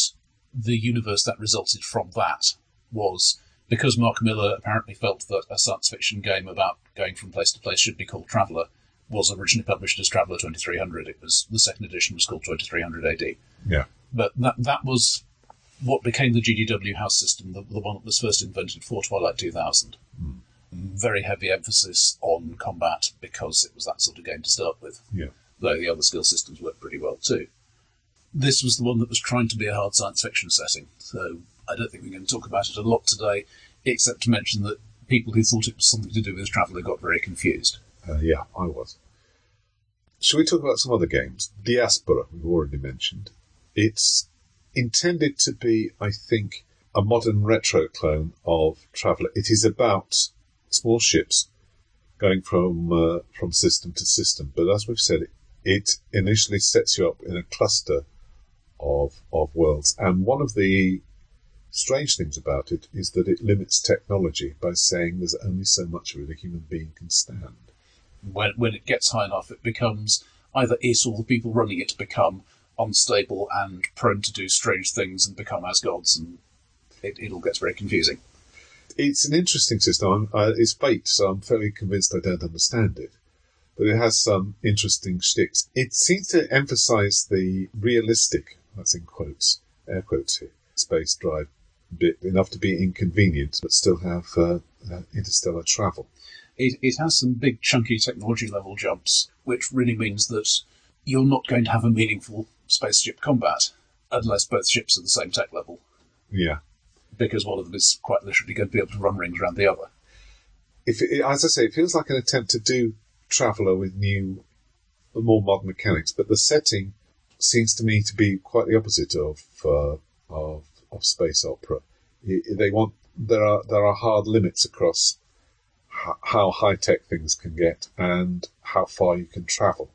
the universe that resulted from that was because Marc Miller apparently felt that a science fiction game about going from place to place should be called Traveller was originally published as Traveller 2300. It was the second edition was called 2300 AD, yeah. but that that was what became the GDW house system, the, the one that was first invented for Twilight 2000. Hmm. Very heavy emphasis on combat because it was that sort of game to start with Yeah. Though the other skill systems work pretty well too. This was the one that was trying to be a hard science fiction setting, so I don't think we're going to talk about it a lot today, except to mention that people who thought it was something to do with Traveller got very confused. Uh, yeah, I was. Shall we talk about some other games? Diaspora, we've already mentioned. It's intended to be, I think, a modern retro clone of Traveller. It is about small ships going from uh, from system to system, but as we've said, it initially sets you up in a cluster of of worlds, and one of the strange things about it is that it limits technology by saying there's only so much of it a human being can stand. When, when it gets high enough, it becomes either it or the people running it become unstable and prone to do strange things and become as gods, and it, it all gets very confusing. it's an interesting system. Uh, it's faked, so I'm fairly convinced I don't understand it. But it has some interesting shticks. It seems to emphasize the realistic, that's in quotes, air quotes here, space drive bit enough to be inconvenient, but still have uh, uh, interstellar travel. It, it has some big, chunky technology level jumps, which really means that you're not going to have a meaningful spaceship combat unless both ships are the same tech level, Yeah. because one of them is quite literally going to be able to run rings around the other. If it, as I say, it feels like an attempt to do Traveller with new, more modern mechanics, but the setting seems to me to be quite the opposite of uh, of of space opera. They want there are there are hard limits across how high tech things can get and how far you can travel,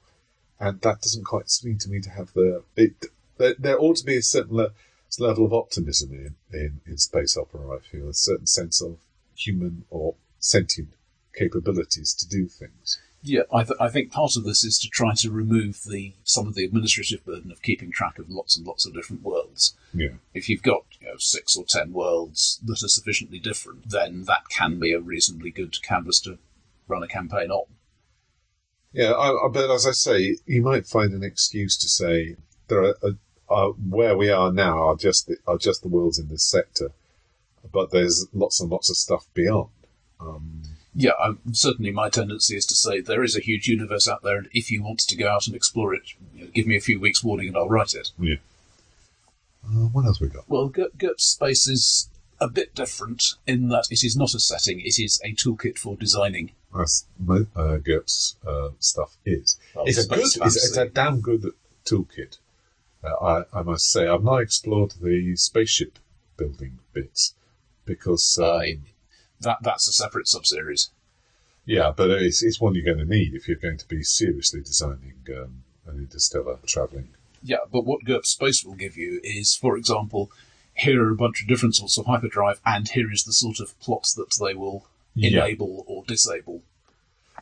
and that doesn't quite seem to me to have the it. There, ought to be a certain le- level of optimism in, in in space opera. I feel a certain sense of human or sentient capabilities to do things. Yeah, I, th- I think part of this is to try to remove the some of the administrative burden of keeping track of lots and lots of different worlds. Yeah. If you've got you know, six or ten worlds that are sufficiently different, then that can be a reasonably good canvas to run a campaign on. Yeah, I, I, but as I say, you might find an excuse to say there are, uh, uh, where we are now are just the, are just the worlds in this sector, but there's lots and lots of stuff beyond. Um, Yeah, um, certainly my tendency is to say there is a huge universe out there, and if you wanted to go out and explore it, you know, give me a few weeks' warning and I'll write it. uh, what else we got? Well, G- GURPS Space is a bit different in that it is not a setting, it is a toolkit for designing. As mo- uh, GURPS uh, stuff is. well, It's a good, it's, it's a damn good toolkit. Uh, I, I must say, I've not explored the spaceship building bits because, um, Aye. That, that's a separate subseries. yeah, but it's, it's one you're going to need if you're going to be seriously designing um, an interstellar traveling. Yeah, but what GURPS Space will give you is, for example, here are a bunch of different sorts of hyperdrive, and here is the sort of plot that they will Yeah. enable or disable.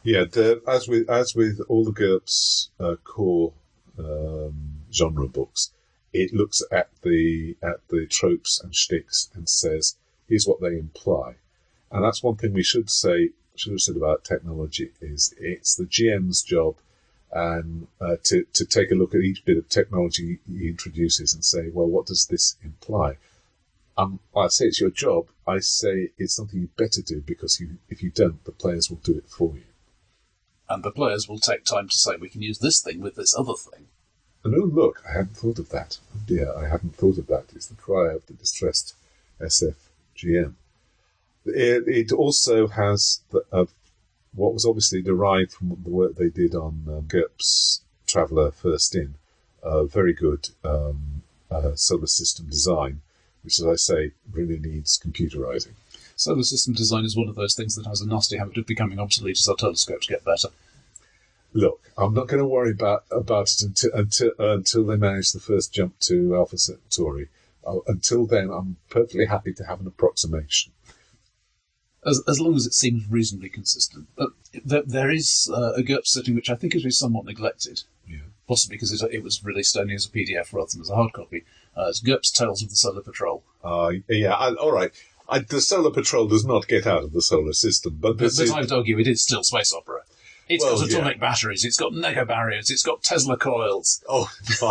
Yeah, the, as with as with all the GURPS uh, core um, genre books, it looks at the at the tropes and shticks and says, "Here's what they imply," and that's one thing we should say should have said about technology is it's the GM's job and uh, to to take a look at each bit of technology he introduces and say, "Well, what does this imply?" Um, I say it's your job. I say it's something you better do because you, if you don't, the players will do it for you. And the players will take time to say, we can use this thing with this other thing. And oh, look, I hadn't thought of that. Oh dear, I hadn't thought of that. It's the cry of the distressed SFGM. It, it also has the, uh, what was obviously derived from the work they did on um, GURPS Traveller First In, uh, very good um, uh, solar system design, which, as I say, really needs computerizing. Solar system design is one of those things that has a nasty habit of becoming obsolete as our telescopes get better. Look, I'm not going to worry about about it until until uh, until they manage the first jump to Alpha Centauri. Uh, until then, I'm perfectly happy to have an approximation. As, as long as it seems reasonably consistent. But there, there is uh, a GURPS setting which I think has been somewhat neglected, Yeah. possibly because it, it was released only as a PDF rather than as a hard copy. Uh, it's GURPS Tales of the Solar Patrol. Uh, yeah, I, all right. I, the Solar Patrol does not get out of the solar system, but But, this but is, I would argue it is still space opera. It's Well, got yeah. atomic batteries, it's got mega barriers, it's got Tesla coils. oh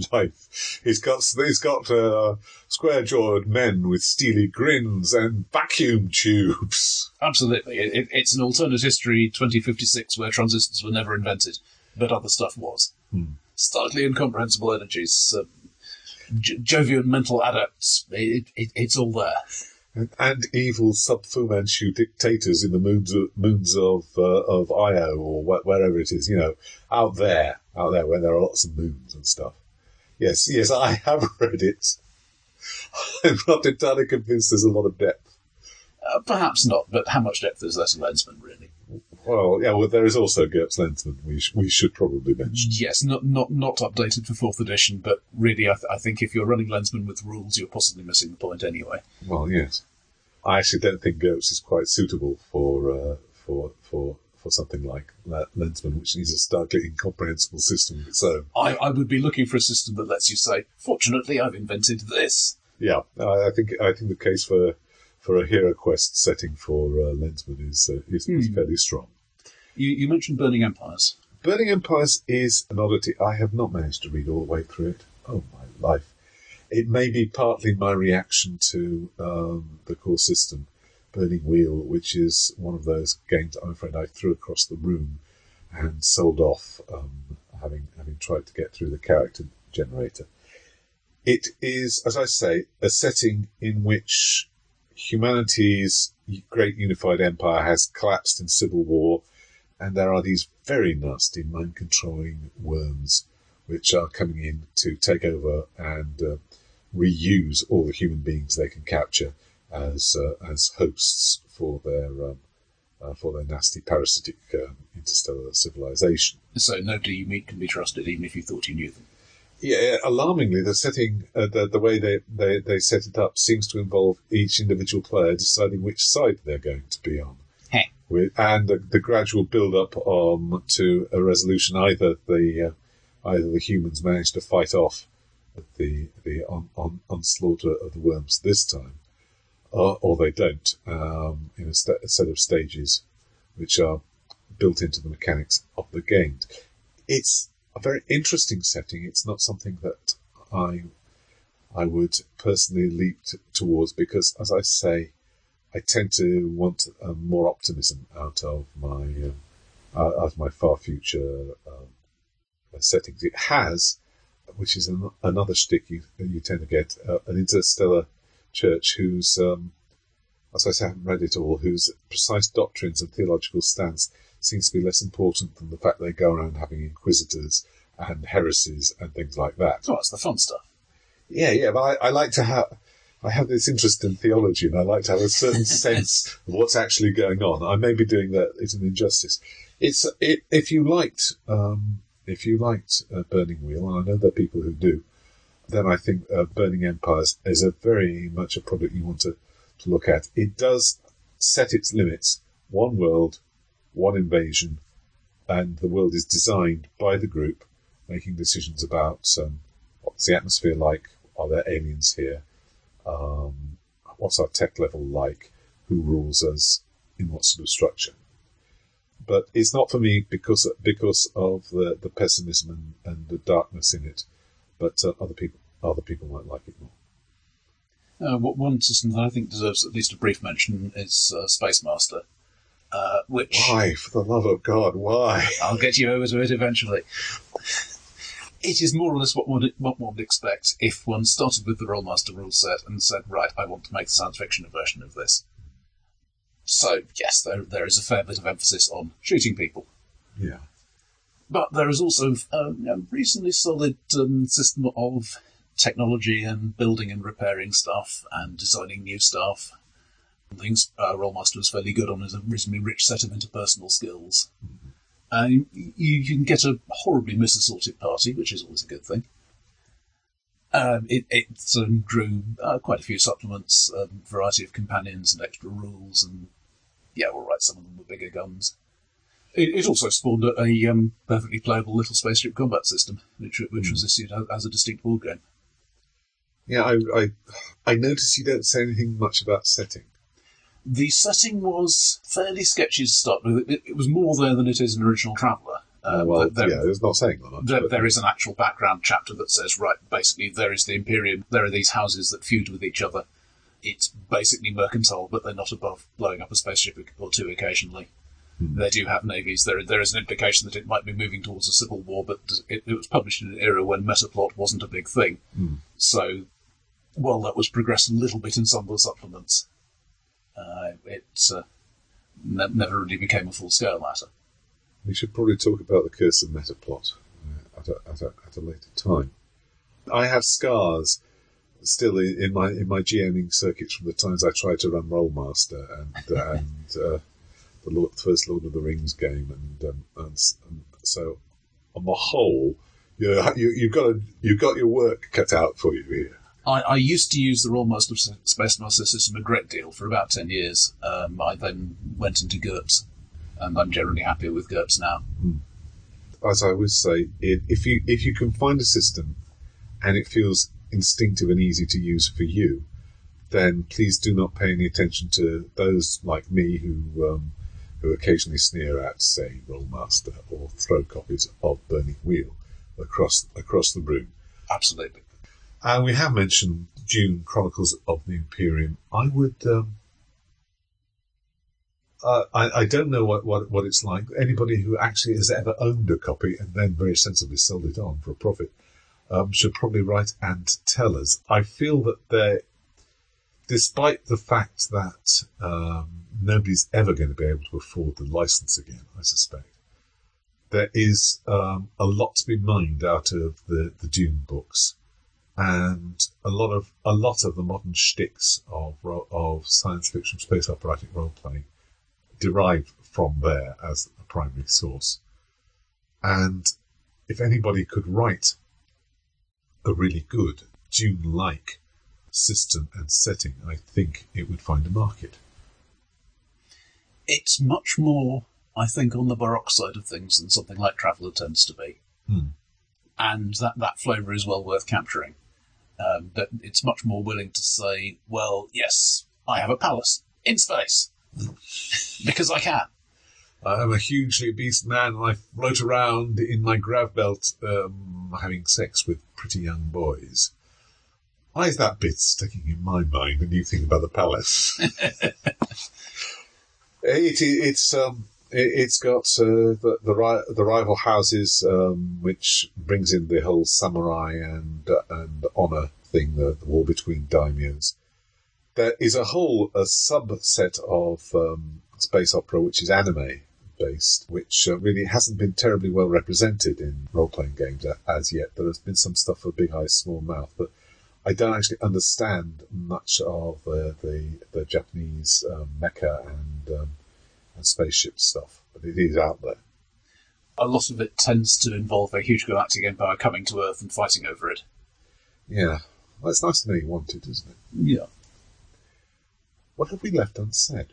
life. He's got he's got uh, square jawed men with steely grins and vacuum tubes. Absolutely. It, it, it's an alternate history 2056 where transistors were never invented, but other stuff was. Hmm. Starkly incomprehensible energies, J- Jovian mental adepts. It, it, it's all there. And, and evil sub Fu Manchu dictators in the moons of, moons of uh, of Io or wh- wherever it is, you know, out there, out there where there are lots of moons and stuff. Yes, yes, I have read it. I'm not entirely convinced there's a lot of depth. Uh, perhaps not, but how much depth is there to Lensman, really? Well, yeah, well, there is also GURPS Lensman, we, sh- we should probably mention. Yes, not not not updated for fourth edition, but really, I, th- I think if you're running Lensman with rules, you're possibly missing the point anyway. Well, yes. I actually don't think GURPS is quite suitable for uh, for for for something like Le- Lensman, which needs a starkly incomprehensible system of its own. I, I would be looking for a system that lets you say, "Fortunately, I've invented this." Yeah, I I think I think the case for for a Hero Quest setting for uh, Lensman is, uh, is, is Hmm. fairly strong. You, you mentioned Burning Empires. Burning Empires is an oddity. I have not managed to read all the way through it. Oh my life! It may be partly my reaction to um, the core system, Burning Wheel, which is one of those games I'm afraid I threw across the room and sold off, um, having having tried to get through the character generator. It is, as I say, a setting in which humanity's great unified empire has collapsed in civil war and there are these very nasty mind controlling worms which are coming in to take over and uh, reuse all the human beings they can capture as uh, as hosts for their um, uh, for their nasty parasitic um, interstellar civilization. So nobody you meet can be trusted, even if you thought you knew them. Yeah, alarmingly, the setting, uh, the the way they, they they set it up seems to involve each individual player deciding which side they're going to be on Heh. with, and the, the gradual build up um, to a resolution. Either the uh, either the humans manage to fight off the the on, on, onslaught of the worms this time, or, or they don't. Um, in a, st- a set of stages, which are built into the mechanics of the game. It's a very interesting setting. It's not something that I I would personally leap t- towards because, as I say, I tend to want um, more optimism out of my um, out of my far future um, settings. It has, which is an, another shtick you, you tend to get, uh, an interstellar church whose, um, as I say, I haven't read it all, whose precise doctrines and theological stance seems to be less important than the fact they go around having inquisitors and heresies and things like that. Oh, that's the fun stuff. Yeah, yeah, but I, I like to have. I have this interest in theology, and I like to have a certain sense of what's actually going on. I may be doing that; it's an injustice. It's it, if you liked um, if you liked uh, Burning Wheel, and I know there are people who do, then I think uh, Burning Empires is a very much a product you want to, to look at. It does set its limits: one world, one invasion, and the world is designed by the group, making decisions about um, what's the atmosphere like, are there aliens here, um, what's our tech level like, who rules us, in what sort of structure. But it's not for me because because of the, the pessimism and, and the darkness in it. But uh, other people other people might like it more. Uh, one system that I think deserves at least a brief mention is uh, Space Master, uh, which Why, for the love of God, why? I'll get you over to it eventually. It is more or less what one, what one would expect if one started with the Rolemaster rule set and said, right, I want to make the science fiction version of this. So, yes, there, there is a fair bit of emphasis on shooting people. Yeah. But there is also um, a reasonably solid um, system of technology and building and repairing stuff and designing new stuff. Things uh, Rolemaster is fairly good on is a reasonably rich set of interpersonal skills. Uh, you, you can get a horribly misassorted party, which is always a good thing. Um, it it um, drew uh, quite a few supplements, a variety of companions and extra rules, and yeah, all right, some of them were bigger guns. It, it also spawned a, a um, perfectly playable little spaceship combat system, which which was issued as a distinct board game. Yeah, I, I I notice you don't say anything much about setting. The setting was fairly sketchy to start with. It, it was more there than it is in Original Traveller. Uh, well, there, yeah, it's not saying that much. there, there is an actual background chapter that says, right, basically, there is the Imperium, there are these houses that feud with each other. It's basically mercantile, but they're not above blowing up a spaceship or two occasionally. They do have navies. There, there is an implication that it might be moving towards a civil war, but it, it was published in an era when metaplot wasn't a big thing. So, while that was progressed a little bit in some of the supplements, uh, it uh, ne- never really became a full-scale matter. We should probably talk about the curse of Metaplot uh, at, a, at, a, at a later time. I have scars still in, in my in my GMing circuits from the times I tried to run Rolemaster and and uh, the Lord, first Lord of the Rings game, and um, and, and so on the whole, you, you you've got a, you've got your work cut out for you here. I, I used to use the Rolemaster S- Space Master system a great deal for about 10 years. Um, I then went into GURPS, and I'm generally happier with GURPS now. as I always say, if you if you can find a system and it feels instinctive and easy to use for you, then please do not pay any attention to those like me who um, who occasionally sneer at, say, Rolemaster or throw copies of Burning Wheel across across the room. Absolutely. And we have mentioned Dune Chronicles of the Imperium. I would. Um, uh, I, I don't know what, what, what it's like. Anybody who actually has ever owned a copy and then very sensibly sold it on for a profit um, should probably write and tell us. I feel that there, despite the fact that um, nobody's ever going to be able to afford the license again, I suspect, there is um, a lot to be mined out of the, the Dune books and a lot of a lot of the modern shticks of of science fiction, space operatic role playing derive from there as a primary source. And if anybody could write a really good Dune-like system and setting, I think it would find a market. It's much more, I think, on the Baroque side of things than something like Traveller tends to be. Hmm. And that, that flavour is well worth capturing. Um, but it's much more willing to say, well, yes, I have a palace in space because I can. I'm a hugely obese man and I float around in my grav belt um, having sex with pretty young boys. Why is that bit sticking in my mind when you think about the palace? it, it's um, it, has got uh, the, the, the rival houses, um, which brings in the whole samurai and uh, and honor thing, the, the war between daimyos. There is a whole a subset of um, space opera which is anime based, which uh, really hasn't been terribly well represented in role playing games as yet. There has been some stuff for Big Eyes Small Mouth, but I don't actually understand much of uh, the the Japanese um, mecha and um, and spaceship stuff, but it is out there. A lot of it tends to involve a huge galactic empire coming to Earth and fighting over it. Yeah, well, it's nice to know you want it, isn't it? Yeah. What have we left unsaid?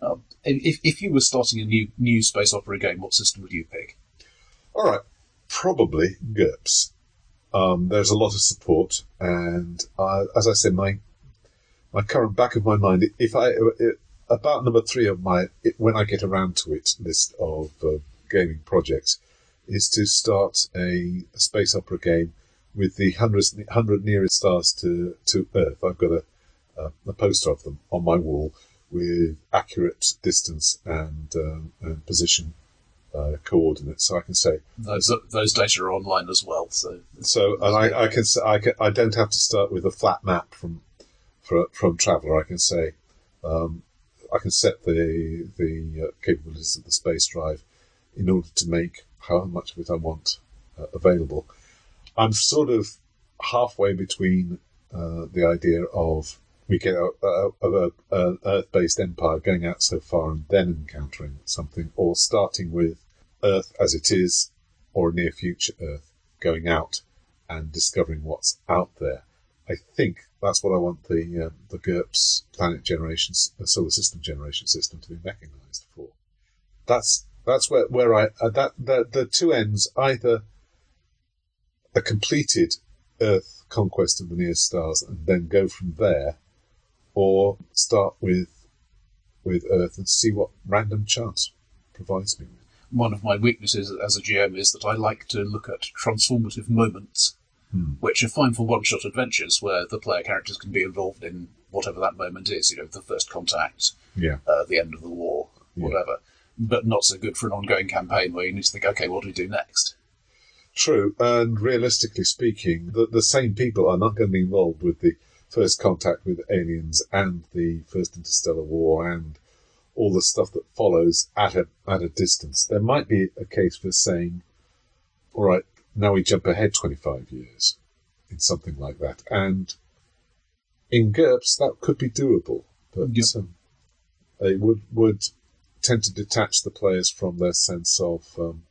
Uh, if, if you were starting a new new space opera game, what system would you pick? All right, probably GURPS. Um, there's a lot of support, and uh, as I said, my my current back of my mind, if I it, about number three of my it, when I get around to it list of uh, gaming projects is to start a, a, space opera game with the hundred, hundred nearest stars to to Earth. I've got a, a, a poster of them on my wall with accurate distance and, um, and position uh, coordinates, so I can say those those data are online as well. So so and I, I can say I can I don't have to start with a flat map from from, from Traveller. I can say um, I can set the the uh, capabilities of the space drive in order to make how much of it I want uh, available. I'm sort of halfway between uh, the idea of we get of an Earth-based empire going out so far and then encountering something, or starting with Earth as it is, or a near future Earth going out and discovering what's out there. I think that's what I want the um, the GURPS planet generation, uh, solar system generation system to be mechanized for. That's that's where where I uh, that the the two ends either a completed Earth conquest of the near stars and then go from there, or start with with Earth and see what random chance provides me with. One of my weaknesses as a GM is that I like to look at transformative moments hmm. which are fine for one shot adventures where the player characters can be involved in whatever that moment is, you know, the first contact, yeah. uh, the end of the war, Yeah. whatever. But not so good for an ongoing campaign where you need to think, okay, what do we do next? True, and realistically speaking, the, the same people are not going to be involved with the first contact with aliens and the first interstellar war and all the stuff that follows at a at a distance. There might be a case for saying, all right, now we jump ahead 25 years in something like that. And in GURPS, that could be doable, but Yep. um, it would, would tend to detach the players from their sense of, um,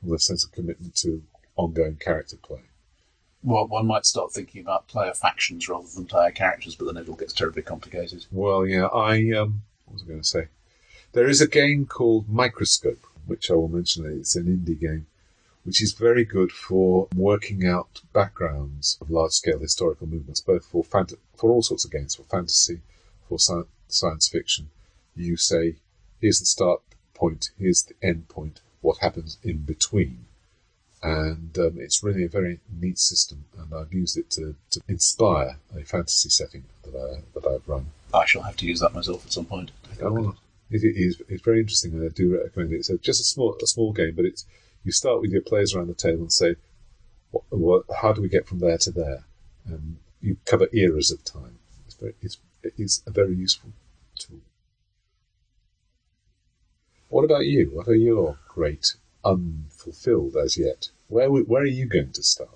from their sense of commitment to ongoing character play. Well, one might start thinking about player factions rather than player characters, but then it all gets terribly complicated. Well, yeah, I, um, what was I going to say? There is a game called Microscope, which I will mention. It's an indie game, which is very good for working out backgrounds of large-scale historical movements, both for fant- for all sorts of games, for fantasy, for sci- science fiction. You say, here's the start point, here's the end point, what happens in between. And um, it's really a very neat system, and I've used it to, to inspire a fantasy setting that, I, that I've run. I shall have to use that myself at some point. Oh, it is it's very interesting, and I do recommend it. It's a, just a small a small game, but it's you start with your players around the table and say, what, what, how do we get from there to there? And you cover eras of time. It's very, it's, it's a very useful tool. What about you? What are your great unfulfilled as yet? Where where are you going to start?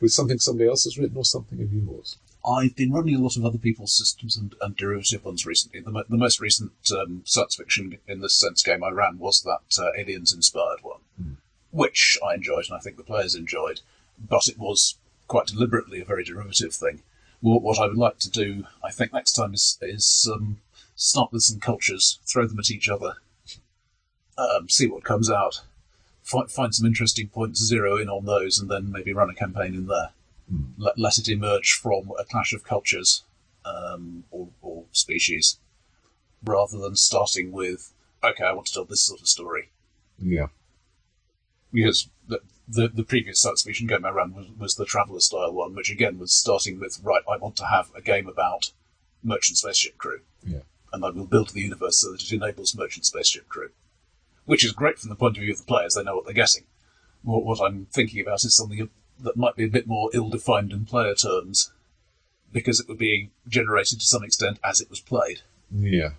With something somebody else has written or something of yours? I've been running a lot of other people's systems and, and derivative ones recently. The, the most recent um, science fiction in this sense game I ran was that uh, aliens inspired one, Hmm. which I enjoyed and I think the players enjoyed, but it was quite deliberately a very derivative thing. What, what I would like to do, I think, next time is, is um, start with some cultures, throw them at each other, um, see what comes out, find, find some interesting points, zero in on those, and then maybe run a campaign in there let, let it emerge from a clash of cultures um, or, or species, rather than starting with, okay, I want to tell this sort of story. Yeah. Because the, the, the previous science fiction game I ran was, was the Traveller style one, which again was starting with, right, I want to have a game about merchant spaceship crew. Yeah. And I will build the universe so that it enables merchant spaceship crew. Which is great from the point of view of the players, they know what they're getting. What, what I'm thinking about is something that might be a bit more ill-defined in player terms, because it would be generated to some extent as it was played. Yeah.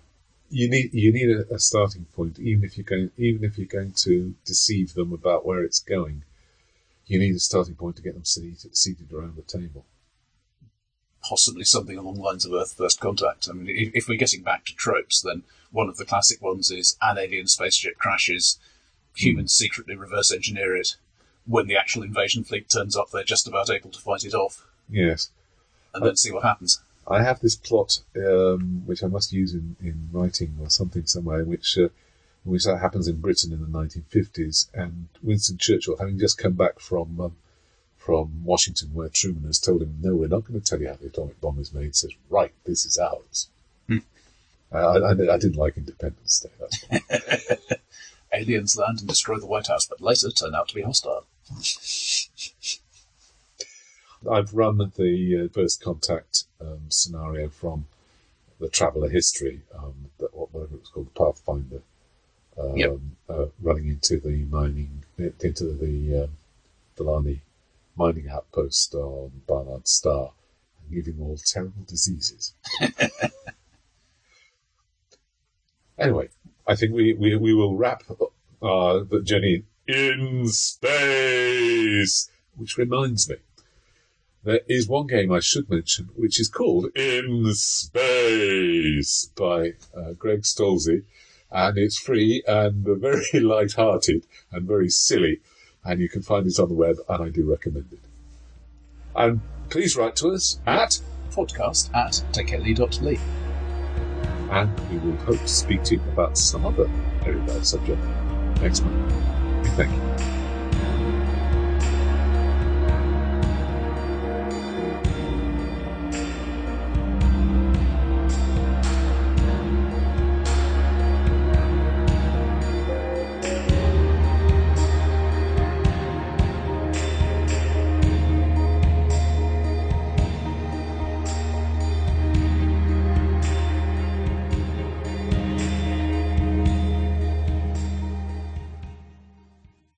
You need you need a, a starting point, even if you're going even if you're going to deceive them about where it's going. You need a starting point to get them seated, seated around the table. Possibly something along the lines of Earth First Contact. I mean, if, if we're getting back to tropes, then one of the classic ones is an alien spaceship crashes, humans secretly reverse engineer it. When the actual invasion fleet turns up, they're just about able to fight it off, Yes. and then see what happens. I have this plot um, which I must use in, in writing or something somewhere, which uh, which that happens in Britain in the 1950s, and Winston Churchill, having just come back from um, from Washington, where Truman has told him, "No, we're not going to tell you how the atomic bomb is made," says, "Right, this is ours." Hmm. I, I, I didn't like Independence Day. Aliens land and destroy the White House, but later turn out to be hostile. I've run the uh, first contact um, scenario from the Traveller history, um, that, whatever it was called, the Pathfinder, um, Yep. uh, running into the mining, into the um, Delaney mining outpost on Barnard Star, and giving all terrible diseases. anyway, I think we, we, we will wrap uh, the journey in space, which reminds me. There is one game I should mention, which is called In Space by uh, Greg Stolze, and it's free and very light-hearted and very silly, and you can find it on the web, and I do recommend it. And please write to us at, Podcast at takeitly.ly. and we will hope to speak to you about some other very bad subject next month. Thank you.